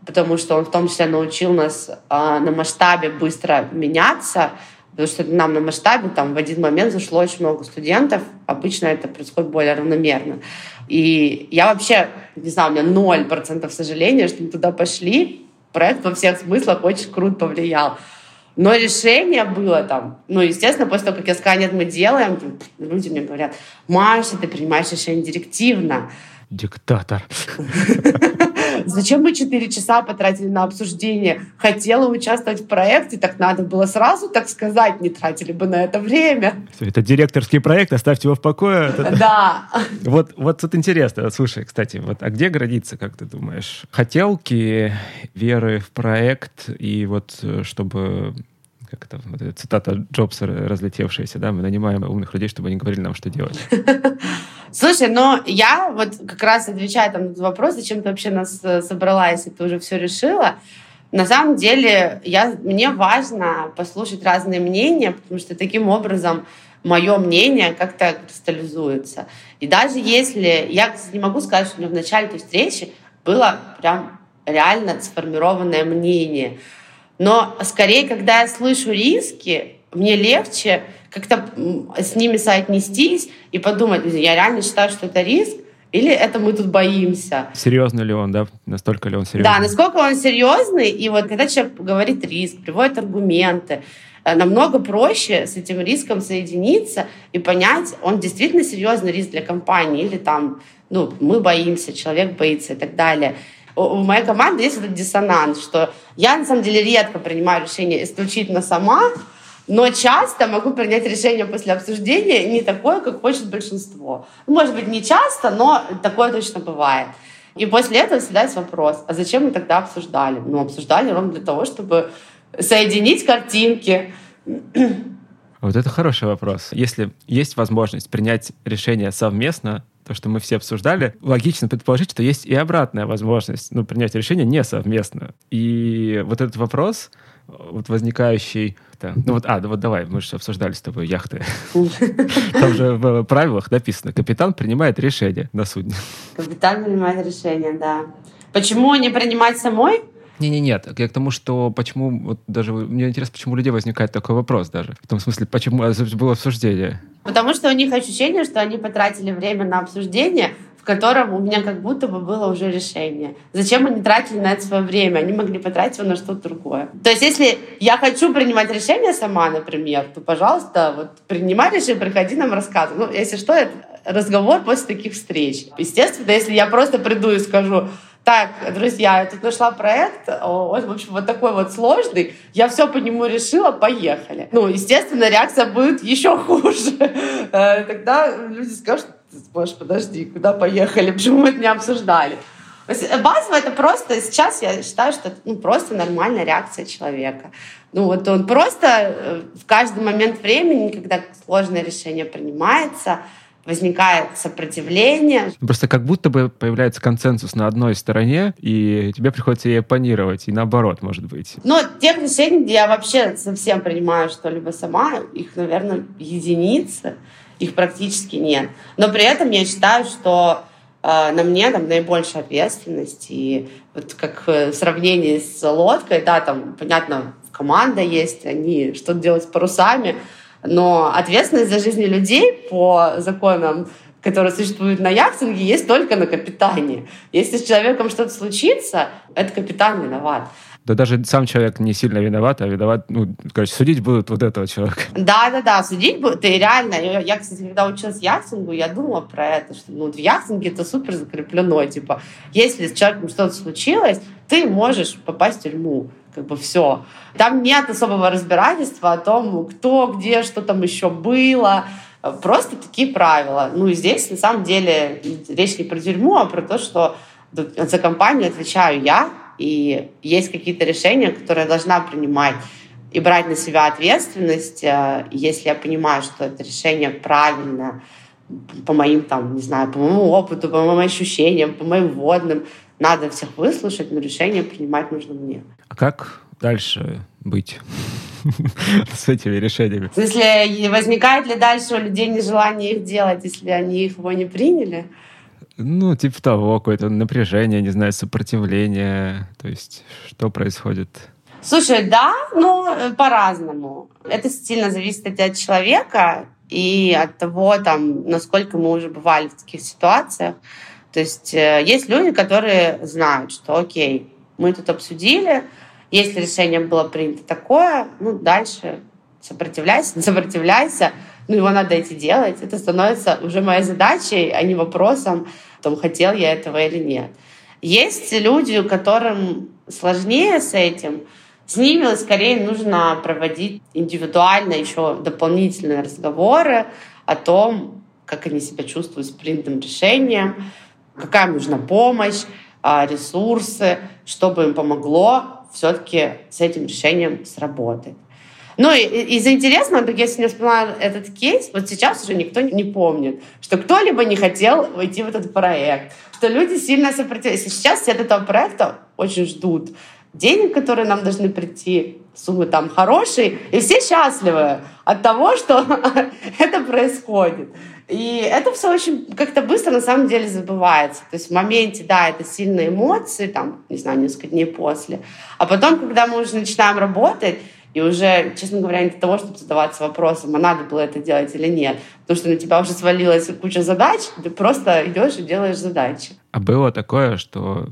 A: потому что он в том числе научил нас э, на масштабе быстро меняться, потому что нам на масштабе там в один момент зашло очень много студентов, обычно это происходит более равномерно. И я вообще, не знаю, у меня ноль процентов сожаления, что мы туда пошли, проект во всех смыслах очень круто повлиял. Но решение было там, ну, естественно, после того, как я сказала, нет, мы делаем, люди мне говорят, Маша, ты принимаешь решение директивно.
B: Диктатор.
A: Зачем мы 4 часа потратили на обсуждение? Хотела участвовать в проекте, так надо было сразу так сказать, не тратили бы на это время.
B: Это директорский проект, оставьте его в покое.
A: Да.
B: Вот, вот тут интересно. Слушай, кстати, вот, а где граница, как ты думаешь? Хотелки, веры в проект и вот э, чтобы как это, вот эта цитата Джобса разлетевшаяся, да, мы нанимаем умных людей, чтобы они говорили нам, что делать.
A: Слушай, но я вот как раз отвечаю там на этот вопрос, зачем ты вообще нас э, собрала, если ты уже все решила. На самом деле, я, мне важно послушать разные мнения, потому что таким образом мое мнение как-то кристаллизуется. И даже если... Я не могу сказать, что у меня в начале этой встречи было прям реально сформированное мнение. Но скорее, когда я слышу риски, мне легче как-то с ними соотнестись и подумать, я реально считаю, что это риск, или это мы тут боимся?
B: Серьезный ли он, да? Настолько ли он серьезный?
A: Да, насколько он серьезный. И вот когда человек говорит риск, приводит аргументы, э, намного проще с этим риском соединиться и понять, он действительно серьезный риск для компании или там, ну, мы боимся, человек боится и так далее у моей команды есть этот диссонанс, что я на самом деле редко принимаю решение исключительно сама, но часто могу принять решение после обсуждения не такое, как хочет большинство. Может быть, не часто, но такое точно бывает. И после этого всегда есть вопрос, а зачем мы тогда обсуждали? Ну, обсуждали ровно для того, чтобы соединить картинки.
B: Вот это хороший вопрос. Если есть возможность принять решение совместно, то, что мы все обсуждали, логично предположить, что есть и обратная возможность ну, принять решение не совместно. И вот этот вопрос, вот возникающий... Да, ну вот, а, да вот давай, мы же обсуждали с тобой яхты. Там же в правилах написано, капитан принимает решение на судне.
A: Капитан принимает решение, да. Почему не принимать самой?
B: Не, не, нет. Я к тому, что почему вот даже мне интересно, почему у людей возникает такой вопрос даже. В том смысле, почему было обсуждение.
A: Потому что у них ощущение, что они потратили время на обсуждение, в котором у меня как будто бы было уже решение. Зачем они тратили на это свое время? Они могли потратить его на что-то другое. То есть, если я хочу принимать решение сама, например, то, пожалуйста, вот принимай решение, приходи нам рассказывай. Ну, если что, это разговор после таких встреч. Естественно, если я просто приду и скажу, так, друзья, я тут нашла проект, он, в общем, вот такой вот сложный, я все по нему решила, поехали. Ну, естественно, реакция будет еще хуже. Э, тогда люди скажут, Боже, подожди, куда поехали, почему мы это не обсуждали? Базово это просто, сейчас я считаю, что это ну, просто нормальная реакция человека. Ну вот он просто э, в каждый момент времени, когда сложное решение принимается, возникает сопротивление.
B: Просто как будто бы появляется консенсус на одной стороне, и тебе приходится ей оппонировать, и наоборот, может быть.
A: Но тех решений, где я вообще совсем принимаю что-либо сама, их, наверное, единицы, их практически нет. Но при этом я считаю, что э, на мне там наибольшая ответственность, и вот как в сравнении с лодкой, да, там, понятно, команда есть, они что-то делают с парусами, но ответственность за жизни людей по законам которые существуют на яхтинге, есть только на капитане. Если с человеком что-то случится, это капитан виноват.
B: Да даже сам человек не сильно виноват, а виноват, ну, короче, судить будут вот этого человека.
A: Да, да, да, судить будут, и реально, я, я, кстати, когда училась яхтингу, я думала про это, что ну, в яхтинге это супер закреплено, типа, если с человеком что-то случилось, ты можешь попасть в тюрьму, как бы все. Там нет особого разбирательства о том, кто, где, что там еще было, просто такие правила. Ну и здесь, на самом деле, речь не про тюрьму, а про то, что за компанию отвечаю я, и есть какие-то решения, которые я должна принимать и брать на себя ответственность, э, если я понимаю, что это решение правильное, по моим, там, не знаю, по моему опыту, по моим ощущениям, по моим водным. Надо всех выслушать, но решение принимать нужно мне.
B: А как дальше быть с этими решениями?
A: В смысле, возникает ли дальше у людей нежелание их делать, если они его не приняли?
B: Ну, типа того, какое-то напряжение, не знаю, сопротивление. То есть, что происходит?
A: Слушай, да, ну, по-разному. Это сильно зависит от человека и от того, там, насколько мы уже бывали в таких ситуациях. То есть э, есть люди, которые знают, что окей, мы тут обсудили, если решение было принято такое, ну, дальше сопротивляйся, сопротивляйся, ну, его надо идти делать. Это становится уже моей задачей, а не вопросом, том, хотел я этого или нет. Есть люди, которым сложнее с этим, с ними скорее нужно проводить индивидуально еще дополнительные разговоры о том, как они себя чувствуют с принятым решением, какая им нужна помощь, а, ресурсы, чтобы им помогло все-таки с этим решением сработать. Ну, и, из интересного, так я сегодня вспоминаю этот кейс, вот сейчас уже никто не помнит, что кто-либо не хотел войти в этот проект, что люди сильно сопротивляются. Сейчас все от этого проекта очень ждут денег, которые нам должны прийти, суммы там хорошие, и все счастливы от того, что это происходит. И это все очень как-то быстро на самом деле забывается. То есть в моменте, да, это сильные эмоции, там, не знаю, несколько дней после. А потом, когда мы уже начинаем работать, и уже, честно говоря, не для того, чтобы задаваться вопросом, а надо было это делать или нет. Потому что на тебя уже свалилась куча задач, ты просто идешь и делаешь задачи.
B: А было такое, что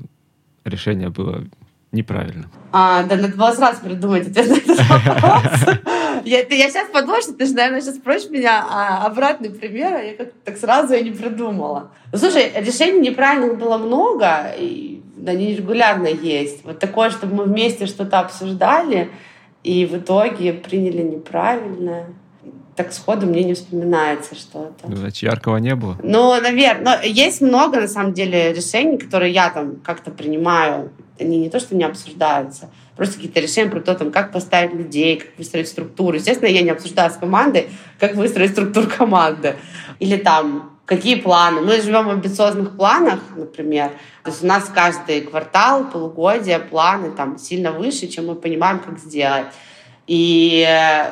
B: решение было неправильно?
A: А, да, надо было сразу придумать ответ на этот вопрос. Я, я сейчас подумала, что ты же, наверное, сейчас спросишь меня а обратный пример, а я как так сразу и не придумала. Ну, слушай, решений неправильных было много, и они регулярно есть. Вот такое, чтобы мы вместе что-то обсуждали, и в итоге приняли неправильное. Так сходу мне не вспоминается что-то.
B: Ну, значит, яркого не было?
A: Ну, наверное. Но есть много, на самом деле, решений, которые я там как-то принимаю. Они не то, что не обсуждаются, просто какие-то решения про то, там, как поставить людей, как выстроить структуру. Естественно, я не обсуждаю с командой, как выстроить структуру команды. Или там какие планы. Мы живем в амбициозных планах, например. То есть у нас каждый квартал, полугодие, планы там сильно выше, чем мы понимаем, как сделать. И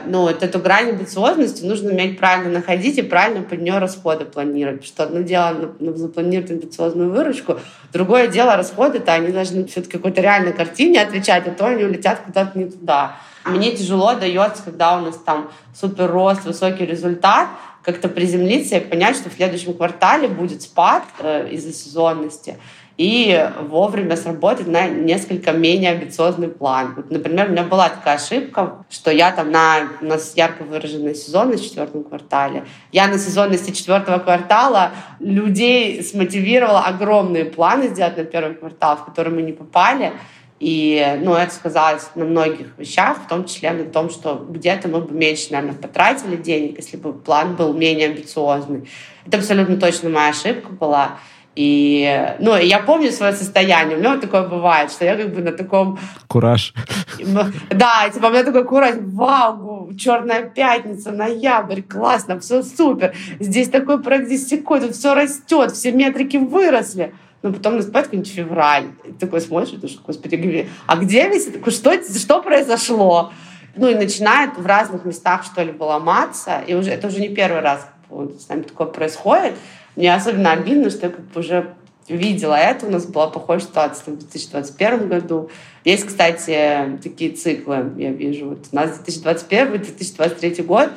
A: ну, вот эту грань амбициозности нужно уметь правильно находить и правильно под нее расходы планировать. Что одно дело ну, запланировать амбициозную выручку, другое дело расходы-то они должны все-таки какой-то реальной картине отвечать, а то они улетят куда-то не туда. Мне тяжело дается, когда у нас там супер рост, высокий результат, как-то приземлиться и понять, что в следующем квартале будет спад э, из-за сезонности и вовремя сработать на несколько менее амбициозный план. Вот, например, у меня была такая ошибка, что я там на, у нас ярко выраженная сезонность в четвертом квартале. Я на сезонности четвертого квартала людей смотивировала огромные планы сделать на первый квартал, в которые мы не попали. И ну, это сказалось на многих вещах, в том числе на том, что где-то мы бы меньше, наверное, потратили денег, если бы план был менее амбициозный. Это абсолютно точно моя ошибка была. И, ну, я помню свое состояние. У меня вот такое бывает, что я как бы на таком...
B: Кураж.
A: Да, типа у меня такой кураж. Вау, черная пятница, ноябрь, классно, все супер. Здесь такой проект, здесь такой, тут все растет, все метрики выросли. Но потом наступает какой-нибудь февраль. И такой смотришь, и думаешь, господи, а где весь... Что, что произошло? Ну и начинает в разных местах что-либо ломаться. И уже это уже не первый раз с нами такое происходит. Мне особенно обидно, что я как бы уже видела это. У нас была похожая ситуация в 2021 году. Есть, кстати, такие циклы, я вижу. Вот у нас 2021-2023 год,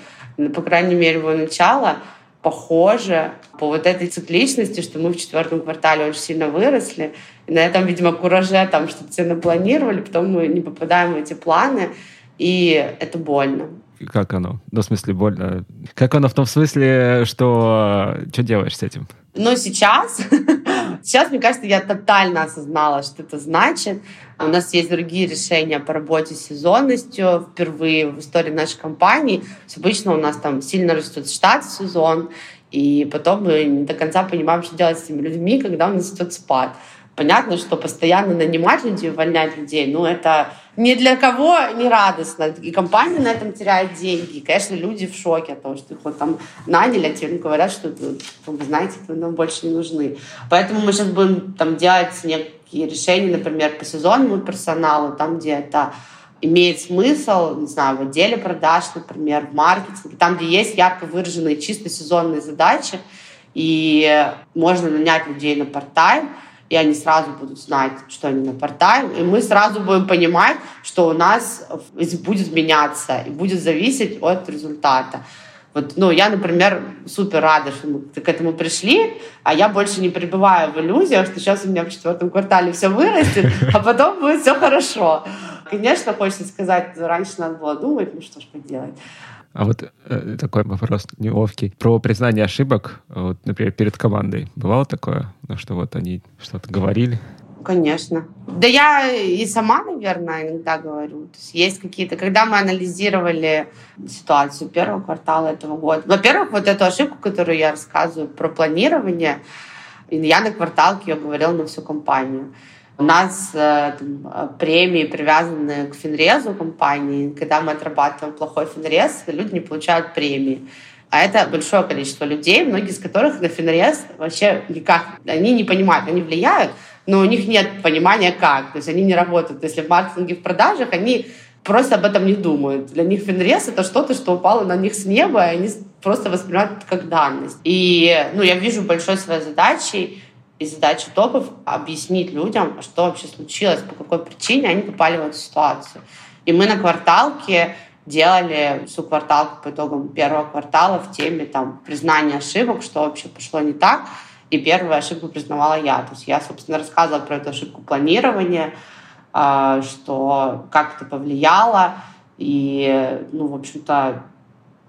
A: по крайней мере, его начало, похоже по вот этой цикличности, что мы в четвертом квартале очень сильно выросли. И на этом, видимо, кураже там что-то себе напланировали, потом мы не попадаем в эти планы, и это больно.
B: Как оно? Ну, в смысле, больно. Как оно в том смысле, что что делаешь с этим?
A: Ну, сейчас, сейчас, мне кажется, я тотально осознала, что это значит. У нас есть другие решения по работе с сезонностью. Впервые в истории нашей компании. Обычно у нас там сильно растет штат в сезон, и потом мы не до конца понимаем, что делать с этими людьми, когда у нас идет спад. Понятно, что постоянно нанимать людей, увольнять людей, ну, это ни для кого не радостно. И компания на этом теряет деньги. И, конечно, люди в шоке от того, что их вот там наняли, а теперь говорят, что, вы знаете, вы нам больше не нужны. Поэтому мы сейчас будем там делать некие решения, например, по сезонному персоналу, там, где это имеет смысл, не знаю, в отделе продаж, например, в маркетинге, там, где есть ярко выраженные чисто сезонные задачи, и можно нанять людей на парт-тайм, и они сразу будут знать, что они на портай, и мы сразу будем понимать, что у нас будет меняться и будет зависеть от результата. Вот, ну, я, например, супер рада, что мы к этому пришли, а я больше не пребываю в иллюзиях, что сейчас у меня в четвертом квартале все вырастет, а потом будет все хорошо. Конечно, хочется сказать, раньше надо было думать, ну что ж поделать.
B: А вот э, такой вопрос неловкий. Про признание ошибок, вот, например, перед командой. Бывало такое, ну, что вот они что-то говорили?
A: Конечно. Да я и сама, наверное, иногда говорю. То есть есть какие-то... Когда мы анализировали ситуацию первого квартала этого года, во-первых, вот эту ошибку, которую я рассказываю про планирование, я на кварталке ее говорила на всю компанию. У нас э, там, э, премии привязаны к финрезу компании. Когда мы отрабатываем плохой финрез, люди не получают премии. А это большое количество людей, многие из которых на финрез вообще никак, они не понимают, они влияют, но у них нет понимания как. То есть они не работают. Если в маркетинге, в продажах, они просто об этом не думают. Для них финрез — это что-то, что упало на них с неба, и они просто воспринимают это как данность. И ну, я вижу большой своей задачей и задача топов — объяснить людям, что вообще случилось, по какой причине они попали в эту ситуацию. И мы на кварталке делали всю кварталку по итогам первого квартала в теме там, признания ошибок, что вообще пошло не так. И первую ошибку признавала я. То есть я, собственно, рассказывала про эту ошибку планирования, а, что как это повлияло. И, ну, в общем-то,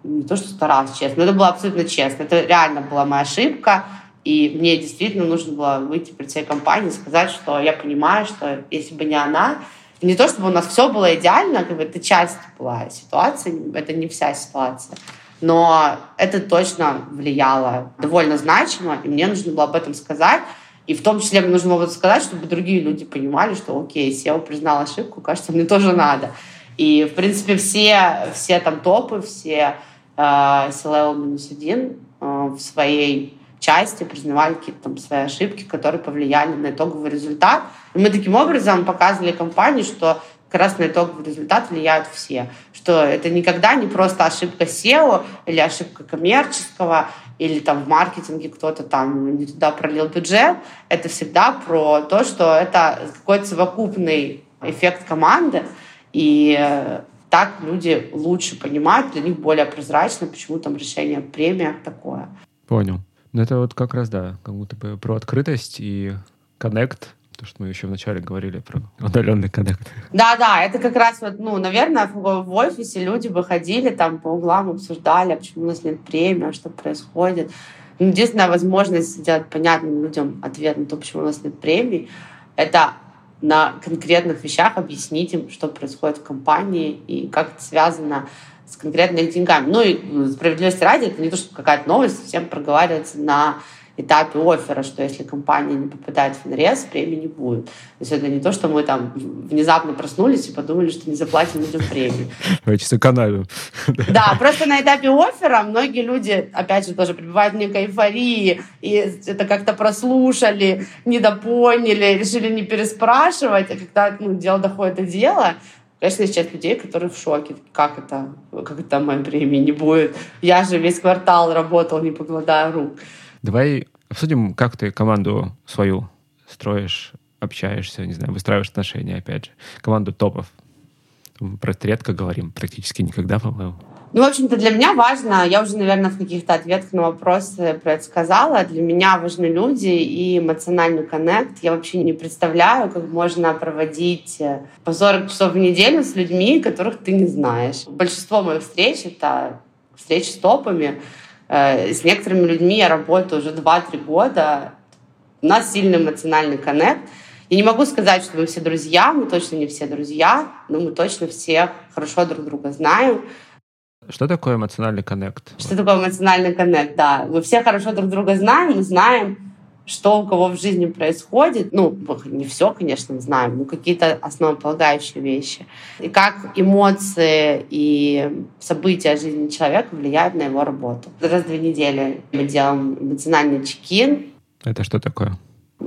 A: не то, что старалась честно, но это было абсолютно честно. Это реально была моя ошибка. И мне действительно нужно было выйти перед всей компанией и сказать, что я понимаю, что если бы не она, не то чтобы у нас все было идеально, как бы это часть была ситуации, это не вся ситуация. Но это точно влияло довольно значимо, и мне нужно было об этом сказать. И в том числе мне нужно было сказать, чтобы другие люди понимали, что окей, SEO признал ошибку, кажется, мне тоже надо. И, в принципе, все, все там топы, все э, C-Level-1 э, в своей части признавали какие-то там свои ошибки, которые повлияли на итоговый результат. И мы таким образом показывали компании, что как раз на итоговый результат влияют все. Что это никогда не просто ошибка SEO или ошибка коммерческого, или там в маркетинге кто-то там не туда пролил бюджет. Это всегда про то, что это какой-то совокупный эффект команды, и так люди лучше понимают, для них более прозрачно, почему там решение премия такое.
B: Понял. Ну, это вот как раз, да, как будто бы про открытость и коннект, то, что мы еще вначале говорили про удаленный коннект.
A: Да-да, это как раз вот, ну, наверное, в, в офисе люди выходили там по углам, обсуждали, а почему у нас нет премии, а что происходит. Ну, единственная возможность сделать понятным людям ответ на то, почему у нас нет премии, это на конкретных вещах объяснить им, что происходит в компании и как это связано с конкретными деньгами. Ну и справедливости ради, это не то, что какая-то новость, всем проговаривается на этапе оффера, что если компания не попадает в финрез, премии не будет. То есть это не то, что мы там внезапно проснулись и подумали, что не заплатим людям премию.
B: Давайте сэкономим.
A: Да, просто на этапе оффера многие люди, опять же, тоже пребывают в некой эйфории, и это как-то прослушали, недопоняли, решили не переспрашивать, а когда ну, дело доходит до дела, Конечно, есть людей, которые в шоке. Как это? Как это моей премии не будет? Я же весь квартал работал, не покладая рук.
B: Давай обсудим, как ты команду свою строишь, общаешься, не знаю, выстраиваешь отношения, опять же. Команду топов. Про это редко говорим, практически никогда, по-моему.
A: Ну, в общем-то, для меня важно, я уже, наверное, в каких-то ответах на вопросы про это сказала, для меня важны люди и эмоциональный коннект. Я вообще не представляю, как можно проводить э, по 40 часов в неделю с людьми, которых ты не знаешь. Большинство моих встреч — это встречи с топами. Э, с некоторыми людьми я работаю уже 2-3 года. У нас сильный эмоциональный коннект. Я не могу сказать, что мы все друзья, мы точно не все друзья, но мы точно все хорошо друг друга знаем.
B: Что такое эмоциональный коннект?
A: Что такое эмоциональный коннект, да. Мы все хорошо друг друга знаем, мы знаем, что у кого в жизни происходит. Ну, не все, конечно, знаем, но какие-то основополагающие вещи. И как эмоции и события жизни человека влияют на его работу. Раз в две недели мы делаем эмоциональный чекин.
B: Это что такое?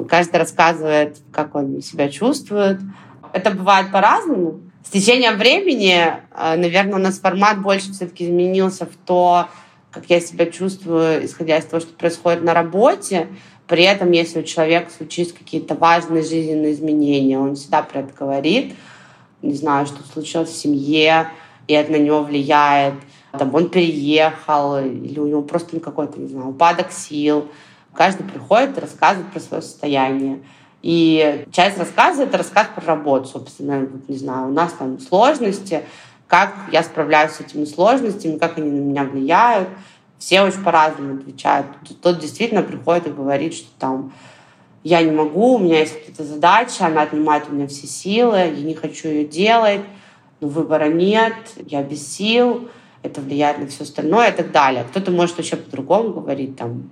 A: Каждый рассказывает, как он себя чувствует. Это бывает по-разному. С течением времени, э, наверное, у нас формат больше все-таки изменился в то, как я себя чувствую, исходя из того, что происходит на работе. При этом, если у человека случились какие-то важные жизненные изменения, он всегда про это говорит. Не знаю, что случилось в семье, и это на него влияет. Там он переехал, или у него просто какой-то, не знаю, упадок сил. Каждый приходит и рассказывает про свое состояние. И часть рассказа — это рассказ про работу, собственно. Не знаю, у нас там сложности, как я справляюсь с этими сложностями, как они на меня влияют. Все очень по-разному отвечают. Тот действительно приходит и говорит, что там я не могу, у меня есть какие-то задачи, она отнимает у меня все силы, я не хочу ее делать, но выбора нет, я без сил, это влияет на все остальное и так далее. Кто-то может вообще по-другому говорить, там,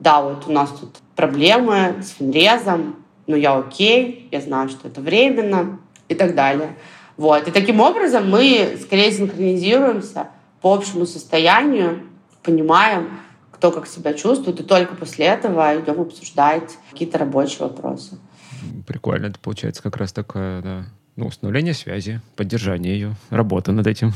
A: да, вот у нас тут проблемы с финрезом, но я окей, я знаю, что это временно и так далее. Вот. И таким образом мы скорее синхронизируемся по общему состоянию, понимаем, кто как себя чувствует, и только после этого идем обсуждать какие-то рабочие вопросы.
B: Прикольно, это получается как раз такое, да, ну, установление связи, поддержание ее, работа над этим.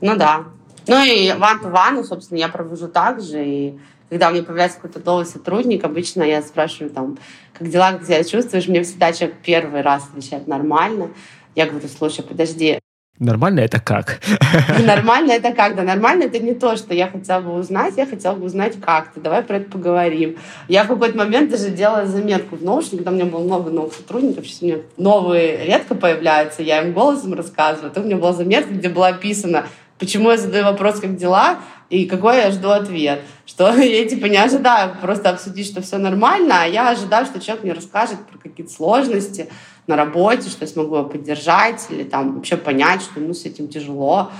A: Ну да. Ну и one-to-one, собственно, я провожу также, и когда у меня появляется какой-то новый сотрудник, обычно я спрашиваю там, как дела, как себя чувствуешь? Мне всегда человек первый раз отвечает нормально. Я говорю, слушай, подожди,
B: Нормально это как?
A: Нормально это как? Да, нормально это не то, что я хотела бы узнать, я хотела бы узнать, как ты. Давай про это поговорим. Я в какой-то момент даже делала заметку в наушниках, когда у меня было много новых сотрудников, сейчас у меня новые редко появляются, я им голосом рассказываю. Тут у меня была заметка, где было описано, почему я задаю вопрос, как дела, и какой я жду ответ. Что я типа не ожидаю просто обсудить, что все нормально, а я ожидаю, что человек мне расскажет про какие-то сложности на работе, что я смогу его поддержать или там вообще понять, что ему с этим тяжело.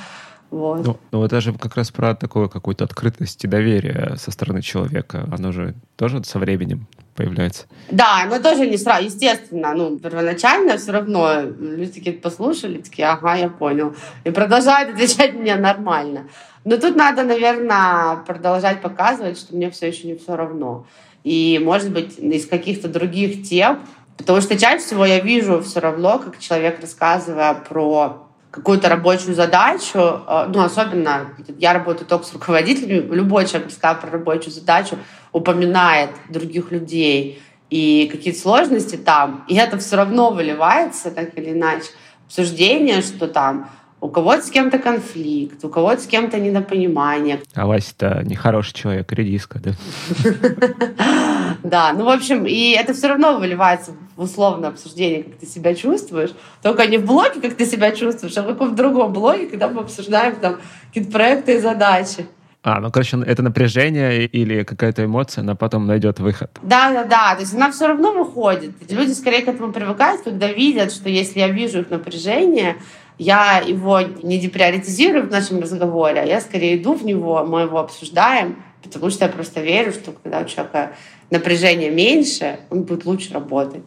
A: Вот.
B: Ну, ну, это же как раз про такую какую-то открытость и доверие со стороны человека. Оно же тоже со временем появляется.
A: Да, но тоже не сразу. Естественно, ну, первоначально все равно люди такие послушали, такие, ага, я понял. И продолжают отвечать мне нормально. Но тут надо, наверное, продолжать показывать, что мне все еще не все равно. И, может быть, из каких-то других тем, потому что чаще всего я вижу все равно, как человек, рассказывая про какую-то рабочую задачу, э, ну, особенно я работаю только с руководителями, любой человек, рассказав про рабочую задачу, упоминает других людей и какие-то сложности там, и это все равно выливается, так или иначе, обсуждение, что там у кого-то с кем-то конфликт, у кого-то с кем-то недопонимание.
B: А Вася-то нехороший человек, редиска, да?
A: Да, ну, в общем, и это все равно выливается в условное обсуждение, как ты себя чувствуешь. Только не в блоге, как ты себя чувствуешь, а в каком-то другом блоге, когда мы обсуждаем там какие-то проекты и задачи.
B: А, ну, короче, это напряжение или какая-то эмоция, она потом найдет выход.
A: Да, да, да. То есть она все равно выходит. Люди скорее к этому привыкают, когда видят, что если я вижу их напряжение, я его не деприоритизирую в нашем разговоре, а я скорее иду в него, мы его обсуждаем, потому что я просто верю, что когда у человека напряжение меньше, он будет лучше работать.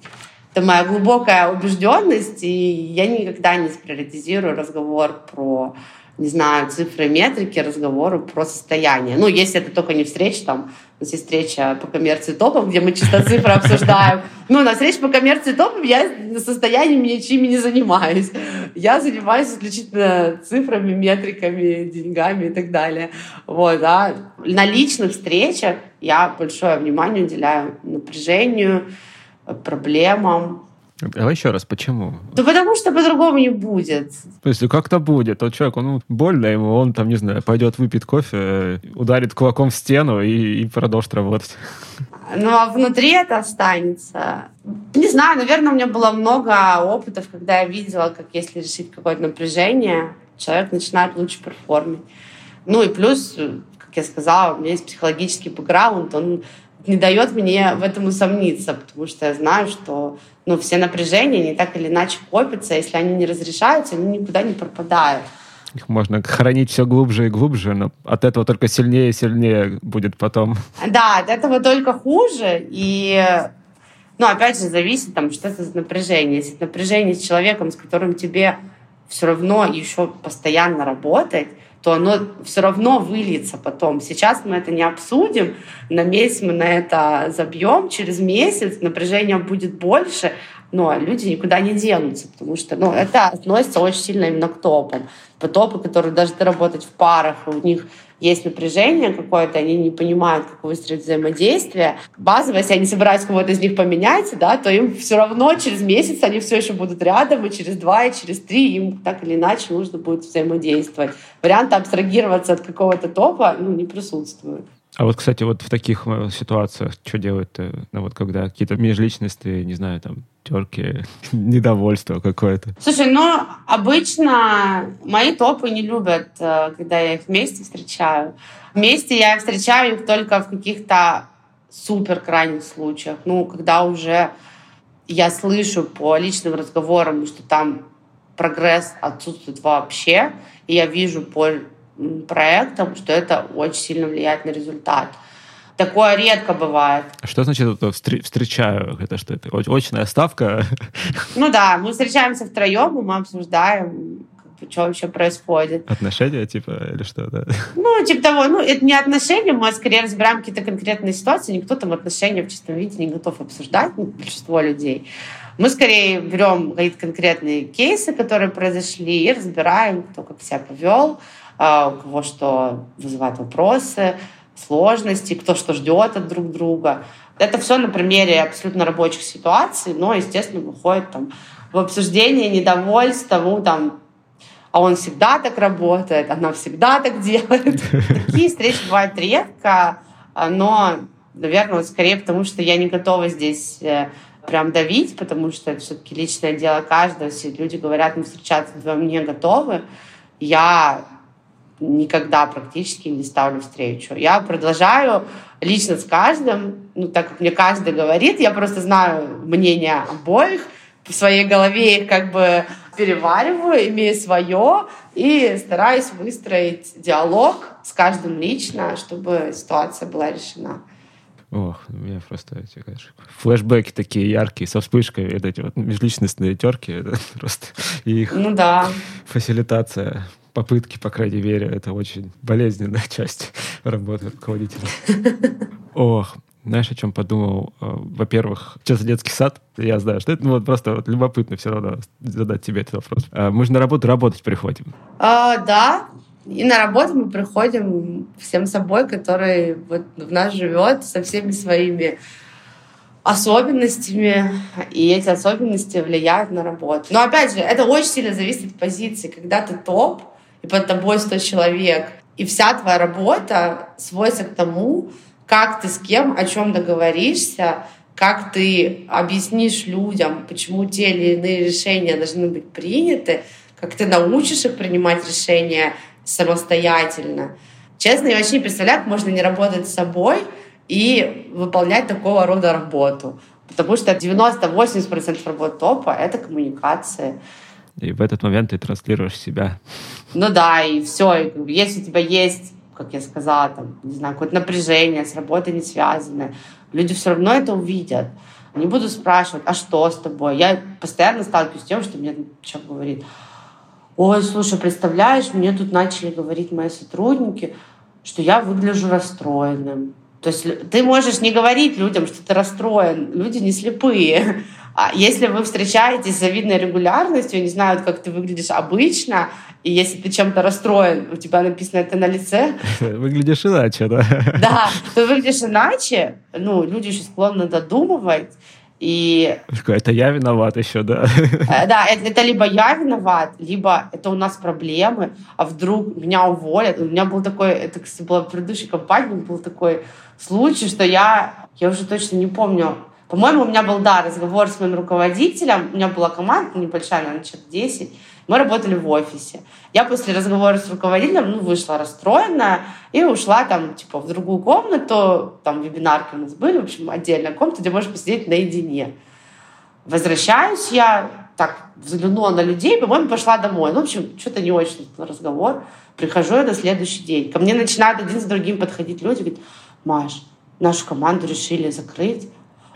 A: Это моя глубокая убежденность, и я никогда не сприоритизирую разговор про не знаю, цифры, метрики, разговоры про состояние. Ну, если это только не встреча, там, у нас есть встреча по коммерции топов, где мы чисто цифры обсуждаем. Ну, на встрече по коммерции топов я состояниями ничем не занимаюсь. Я занимаюсь исключительно цифрами, метриками, деньгами и так далее. Вот, а на личных встречах я большое внимание уделяю напряжению, проблемам,
B: Давай еще раз, почему?
A: Да потому что по-другому не будет.
B: То есть как-то будет. Тот человек, он больно ему, он там, не знаю, пойдет выпьет кофе, ударит кулаком в стену и, и продолжит работать.
A: Ну, а внутри это останется. Не знаю, наверное, у меня было много опытов, когда я видела, как если решить какое-то напряжение, человек начинает лучше перформить. Ну и плюс, как я сказала, у меня есть психологический бэкграунд, он не дает мне в этом усомниться, потому что я знаю, что ну, все напряжения не так или иначе копятся, если они не разрешаются, они никуда не пропадают.
B: Их можно хранить все глубже и глубже, но от этого только сильнее и сильнее будет потом.
A: Да, от этого только хуже. И, ну, опять же, зависит, там, что это за напряжение. Если напряжение с человеком, с которым тебе все равно еще постоянно работать, то оно все равно выльется потом. Сейчас мы это не обсудим, на месяц мы на это забьем, через месяц напряжение будет больше, но люди никуда не денутся, потому что ну, это относится очень сильно именно к топам. По топы, которые должны работать в парах, у них есть напряжение какое-то, они не понимают, как выстроить взаимодействие. Базово, если они собираются кого-то из них поменять, да, то им все равно через месяц они все еще будут рядом, и через два, и через три им так или иначе нужно будет взаимодействовать. Варианта абстрагироваться от какого-то топа ну, не присутствует.
B: А вот, кстати, вот в таких э, ситуациях что делать Ну, вот когда какие-то межличности, не знаю, там, терки, недовольство какое-то?
A: Слушай, ну, обычно мои топы не любят, э, когда я их вместе встречаю. Вместе я встречаю их только в каких-то супер крайних случаях. Ну, когда уже я слышу по личным разговорам, что там прогресс отсутствует вообще, и я вижу по проектом, что это очень сильно влияет на результат. Такое редко бывает.
B: А что значит это встречаю? Это что, это очная ставка?
A: Ну да, мы встречаемся втроем, мы обсуждаем, что вообще происходит.
B: Отношения, типа, или что, да?
A: Ну, типа того, ну, это не отношения, мы скорее разбираем какие-то конкретные ситуации, никто там отношения в чистом виде не готов обсуждать, ну, большинство людей. Мы скорее берем какие-то конкретные кейсы, которые произошли, и разбираем, кто как себя повел, а, у кого что вызывает вопросы, сложности, кто что ждет от друг друга. Это все на примере абсолютно рабочих ситуаций, но, естественно, выходит там в обсуждение недовольств тому, там, а он всегда так работает, она всегда так делает. Такие встречи бывают редко, но, наверное, вот скорее потому, что я не готова здесь э, прям давить, потому что это все-таки личное дело каждого. Все люди говорят, мы встречаться вдвоем не готовы. Я никогда практически не ставлю встречу. Я продолжаю лично с каждым, ну, так как мне каждый говорит, я просто знаю мнение обоих, в своей голове их как бы перевариваю, имею свое и стараюсь выстроить диалог с каждым лично, чтобы ситуация была решена.
B: Ох, у меня просто эти, конечно, флешбеки такие яркие, со вспышкой, эти вот межличностные терки, это просто их
A: ну, да.
B: фасилитация попытки, по крайней мере, это очень болезненная часть работы руководителя. Ох, знаешь, о чем подумал? Э, во-первых, за детский сад? Я знаю, что это ну, вот просто вот любопытно все равно задать тебе этот вопрос. А мы же на работу работать приходим.
A: А, да, и на работу мы приходим всем собой, который вот в нас живет, со всеми своими особенностями, и эти особенности влияют на работу. Но опять же, это очень сильно зависит от позиции. Когда ты топ, и под тобой 100 человек. И вся твоя работа сводится к тому, как ты с кем, о чем договоришься, как ты объяснишь людям, почему те или иные решения должны быть приняты, как ты научишь их принимать решения самостоятельно. Честно, я вообще не представляю, как можно не работать с собой и выполнять такого рода работу. Потому что 90-80% работы топа — это коммуникация.
B: И в этот момент ты транслируешь себя.
A: Ну да, и все. Если у тебя есть, как я сказала, там, не знаю, какое-то напряжение с работой не связанное, люди все равно это увидят. Не буду спрашивать, а что с тобой? Я постоянно сталкиваюсь с тем, что мне человек говорит, ой, слушай, представляешь, мне тут начали говорить мои сотрудники, что я выгляжу расстроенным. То есть ты можешь не говорить людям, что ты расстроен. Люди не слепые. А если вы встречаетесь с завидной регулярностью, они знают, как ты выглядишь обычно, и если ты чем-то расстроен, у тебя написано это на лице.
B: Выглядишь иначе, да?
A: Да, ты выглядишь иначе. Ну, люди еще склонны додумывать. И...
B: Это я виноват еще, да?
A: Э, да, это, это либо я виноват, либо это у нас проблемы, а вдруг меня уволят. У меня был такой, это, кстати, была в предыдущей компании, был такой случай, что я, я уже точно не помню, по-моему, у меня был, да, разговор с моим руководителем, у меня была команда небольшая, наверное, человек 10, мы работали в офисе. Я после разговора с руководителем ну, вышла расстроенная и ушла там, типа, в другую комнату. Там вебинарки у нас были, в общем, отдельная комната, где можно посидеть наедине. Возвращаюсь я, так, взглянула на людей, по-моему, пошла домой. Ну, в общем, что-то не очень разговор. Прихожу я на следующий день. Ко мне начинают один с другим подходить люди, говорят, Маш, нашу команду решили закрыть,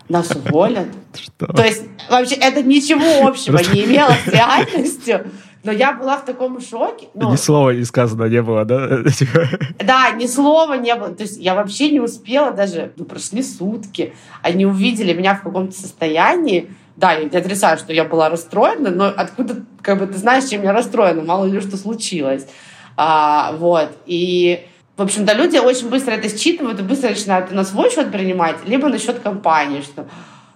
A: нас уволят. Что? То есть вообще это ничего общего не имело с реальностью. Но я была в таком шоке.
B: Но... Ни слова не сказано не было, да?
A: Да, ни слова не было. То есть я вообще не успела даже... Ну, прошли сутки. Они увидели меня в каком-то состоянии. Да, я не отрицаю, что я была расстроена, но откуда, как бы, ты знаешь, чем я расстроена? Мало ли что случилось. А, вот. И в общем-то, люди очень быстро это считывают и быстро начинают на свой счет принимать, либо на счет компании, что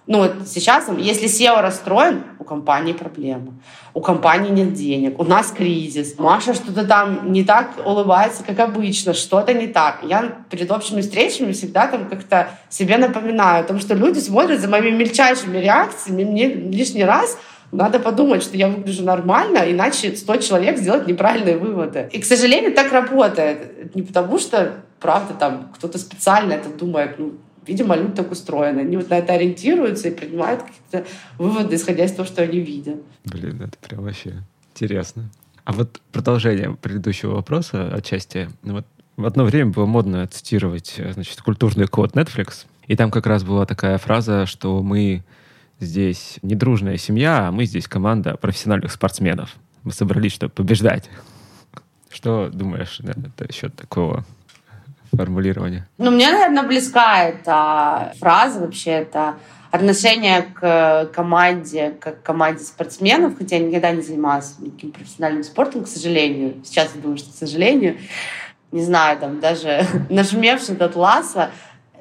A: ну сейчас, если SEO расстроен, у компании проблема. У компании нет денег, у нас кризис. Маша что-то там не так улыбается, как обычно, что-то не так. Я перед общими встречами всегда там как-то себе напоминаю о том, что люди смотрят за моими мельчайшими реакциями. Мне лишний раз надо подумать, что я выгляжу нормально, иначе 100 человек сделают неправильные выводы. И, к сожалению, так работает. Не потому что, правда, там кто-то специально это думает, ну, видимо, люди так устроены. Они вот на это ориентируются и принимают какие-то выводы, исходя из того, что они видят.
B: Блин, это прям вообще интересно. А вот продолжение предыдущего вопроса отчасти. Ну вот в одно время было модно цитировать значит, культурный код Netflix, и там как раз была такая фраза, что мы здесь не дружная семья, а мы здесь команда профессиональных спортсменов. Мы собрались, чтобы побеждать. Что думаешь это счет такого формулирования?
A: Ну, мне, наверное, близка эта фраза вообще, это отношение к команде, как к команде спортсменов, хотя я никогда не занималась никаким профессиональным спортом, к сожалению. Сейчас я думаю, что к сожалению. Не знаю, там даже нашумевший Тед Ласса.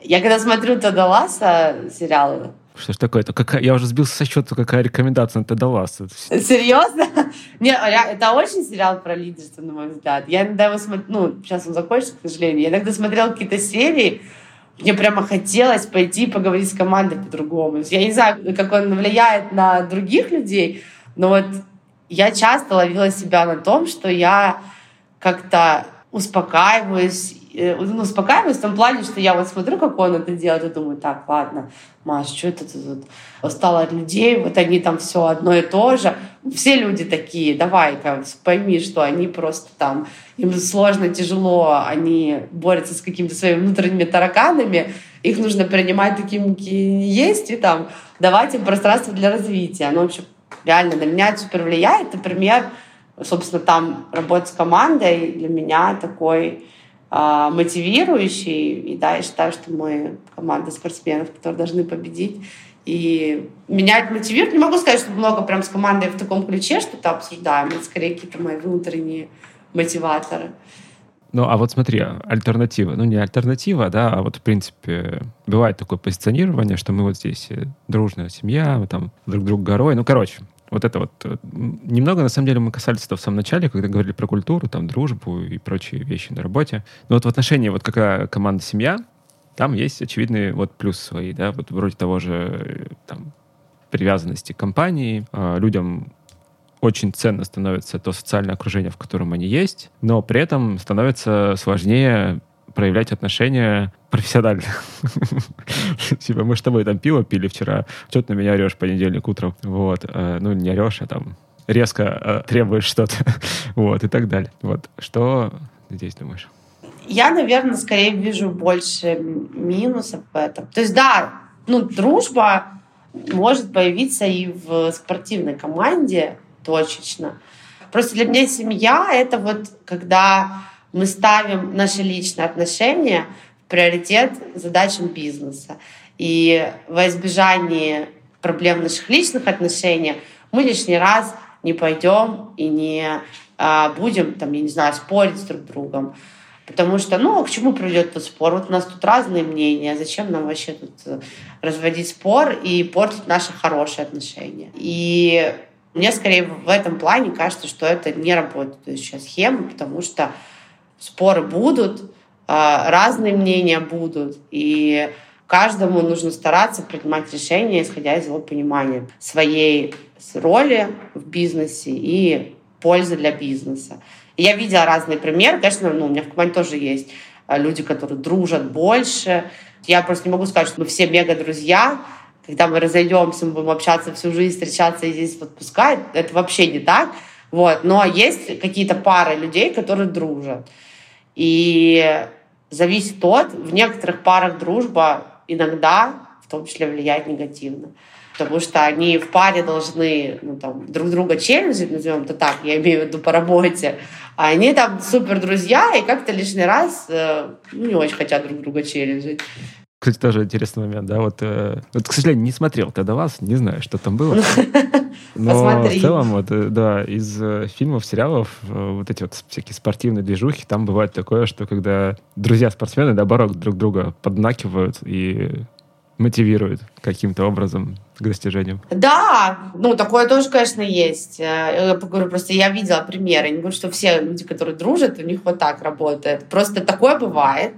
A: Я когда смотрю Теда Ласса сериалы,
B: что ж такое? Это какая... Я уже сбился со счета, какая рекомендация ты дала.
A: Серьезно? Не, это очень сериал про лидерство, на мой взгляд. Я иногда его смотрю, ну, сейчас он закончится, к сожалению. Я иногда смотрела какие-то серии, мне прямо хотелось пойти поговорить с командой по-другому. Я не знаю, как он влияет на других людей, но вот я часто ловила себя на том, что я как-то успокаиваюсь ну, успокаиваюсь в том плане, что я вот смотрю, как он это делает, и думаю, так, ладно, Маш, что это ты тут устала от людей, вот они там все одно и то же. Все люди такие, давай-ка пойми, что они просто там, им сложно, тяжело, они борются с какими-то своими внутренними тараканами, их нужно принимать такими, какие есть, и там давать им пространство для развития. Ну, в общем, реально на меня это супер влияет. Например, собственно, там работать с командой для меня такой мотивирующий. И да, я считаю, что мы команда спортсменов, которые должны победить. И меня это мотивирует. Не могу сказать, что много прям с командой в таком ключе что-то обсуждаем. Это скорее какие-то мои внутренние мотиваторы.
B: Ну, а вот смотри, альтернатива. Ну, не альтернатива, да, а вот, в принципе, бывает такое позиционирование, что мы вот здесь э, дружная семья, мы там друг друга горой. Ну, короче, вот это вот. Э, немного, на самом деле, мы касались этого в самом начале, когда говорили про культуру, там, дружбу и прочие вещи на работе. Но вот в отношении, вот какая команда семья, там есть очевидные вот плюсы свои, да, вот вроде того же э, там привязанности к компании, а, людям очень ценно становится то социальное окружение, в котором они есть, но при этом становится сложнее проявлять отношения профессионально. Типа, мы с тобой там пиво пили вчера, что ты на меня орешь понедельник утром? Вот. Э, ну, не орешь, а там резко э, требуешь что-то. вот, и так далее. Вот. Что здесь думаешь?
A: Я, наверное, скорее вижу больше минусов в этом. То есть, да, ну, дружба может появиться и в спортивной команде точечно. Просто для меня семья — это вот когда мы ставим наши личные отношения в приоритет задачам бизнеса. И во избежание проблем наших личных отношений мы лишний раз не пойдем и не а, будем, там, я не знаю, спорить с друг другом. Потому что, ну, а к чему приведет этот спор? Вот у нас тут разные мнения. Зачем нам вообще тут э, разводить спор и портить наши хорошие отношения? И мне скорее в этом плане кажется, что это не работающая схема, потому что споры будут, а, разные мнения будут, и каждому нужно стараться принимать решения, исходя из его понимания своей роли в бизнесе и пользы для бизнеса. Я видела разные примеры. Конечно, ну, у меня в команде тоже есть а, люди, которые дружат больше. Я просто не могу сказать, что мы все мега-друзья. Когда мы разойдемся, мы будем общаться всю жизнь, встречаться и здесь отпускать. Это вообще не так. Вот. Но есть какие-то пары людей, которые дружат. И зависит от... В некоторых парах дружба иногда, в том числе, влияет негативно потому что они в паре должны ну, там, друг друга челленджить, назовем это так, я имею в виду по работе, а они там супер друзья и как-то лишний раз э, ну, не очень хотят друг друга челленджить.
B: Кстати, тоже интересный момент, да, вот, э, вот, к сожалению, не смотрел тогда вас, не знаю, что там было. Но Посмотри. в целом, вот, э, да, из э, фильмов, сериалов, э, вот эти вот всякие спортивные движухи, там бывает такое, что когда друзья-спортсмены, наоборот, друг друга поднакивают и мотивирует каким-то образом к достижениям.
A: Да, ну такое тоже, конечно, есть. Я говорю, просто я видела примеры. Не говорю, что все люди, которые дружат, у них вот так работает. Просто такое бывает,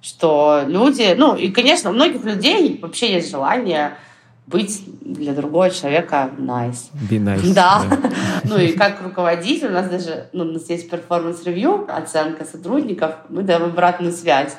A: что люди, ну и, конечно, у многих людей вообще есть желание быть для другого человека nice.
B: Be nice.
A: Да. yeah. ну и как руководитель, у нас даже, ну, у нас есть performance review, оценка сотрудников, мы даем обратную связь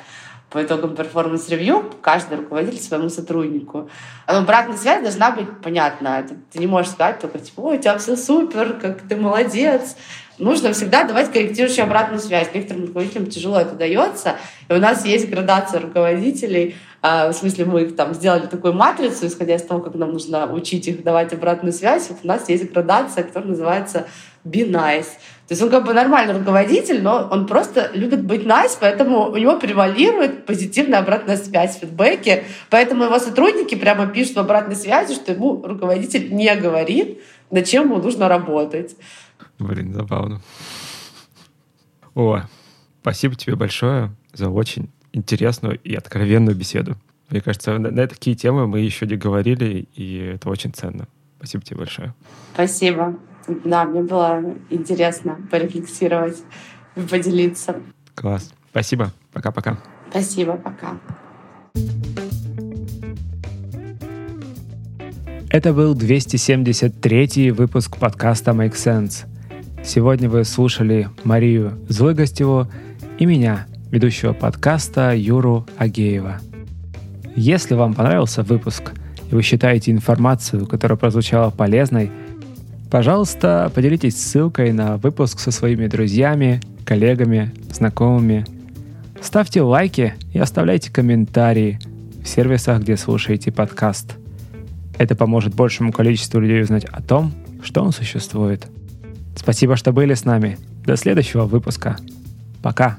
A: по итогам performance review каждый руководитель своему сотруднику. Но обратная связь должна быть понятна. Ты не можешь сказать только, типа, ой, у тебя все супер, как ты молодец. Нужно всегда давать корректирующую обратную связь. Некоторым руководителям тяжело это дается. И у нас есть градация руководителей. А, в смысле, мы их там сделали такую матрицу, исходя из того, как нам нужно учить их давать обратную связь. Вот у нас есть градация, которая называется Be Nice. То есть он как бы нормальный руководитель, но он просто любит быть nice, поэтому у него превалирует позитивная обратная связь, фидбэки. Поэтому его сотрудники прямо пишут в обратной связи, что ему руководитель не говорит, над чем ему нужно работать.
B: Блин, забавно. О, спасибо тебе большое за очень интересную и откровенную беседу. Мне кажется, на, на такие темы мы еще не говорили, и это очень ценно. Спасибо тебе большое.
A: Спасибо. Да, мне было интересно порефлексировать и поделиться.
B: Класс. Спасибо. Пока-пока.
A: Спасибо. Пока.
B: Это был 273 выпуск подкаста Make Sense. Сегодня вы слушали Марию Злыгостеву и меня, ведущего подкаста Юру Агеева. Если вам понравился выпуск, и вы считаете информацию, которая прозвучала полезной – Пожалуйста, поделитесь ссылкой на выпуск со своими друзьями, коллегами, знакомыми. Ставьте лайки и оставляйте комментарии в сервисах, где слушаете подкаст. Это поможет большему количеству людей узнать о том, что он существует. Спасибо, что были с нами. До следующего выпуска. Пока.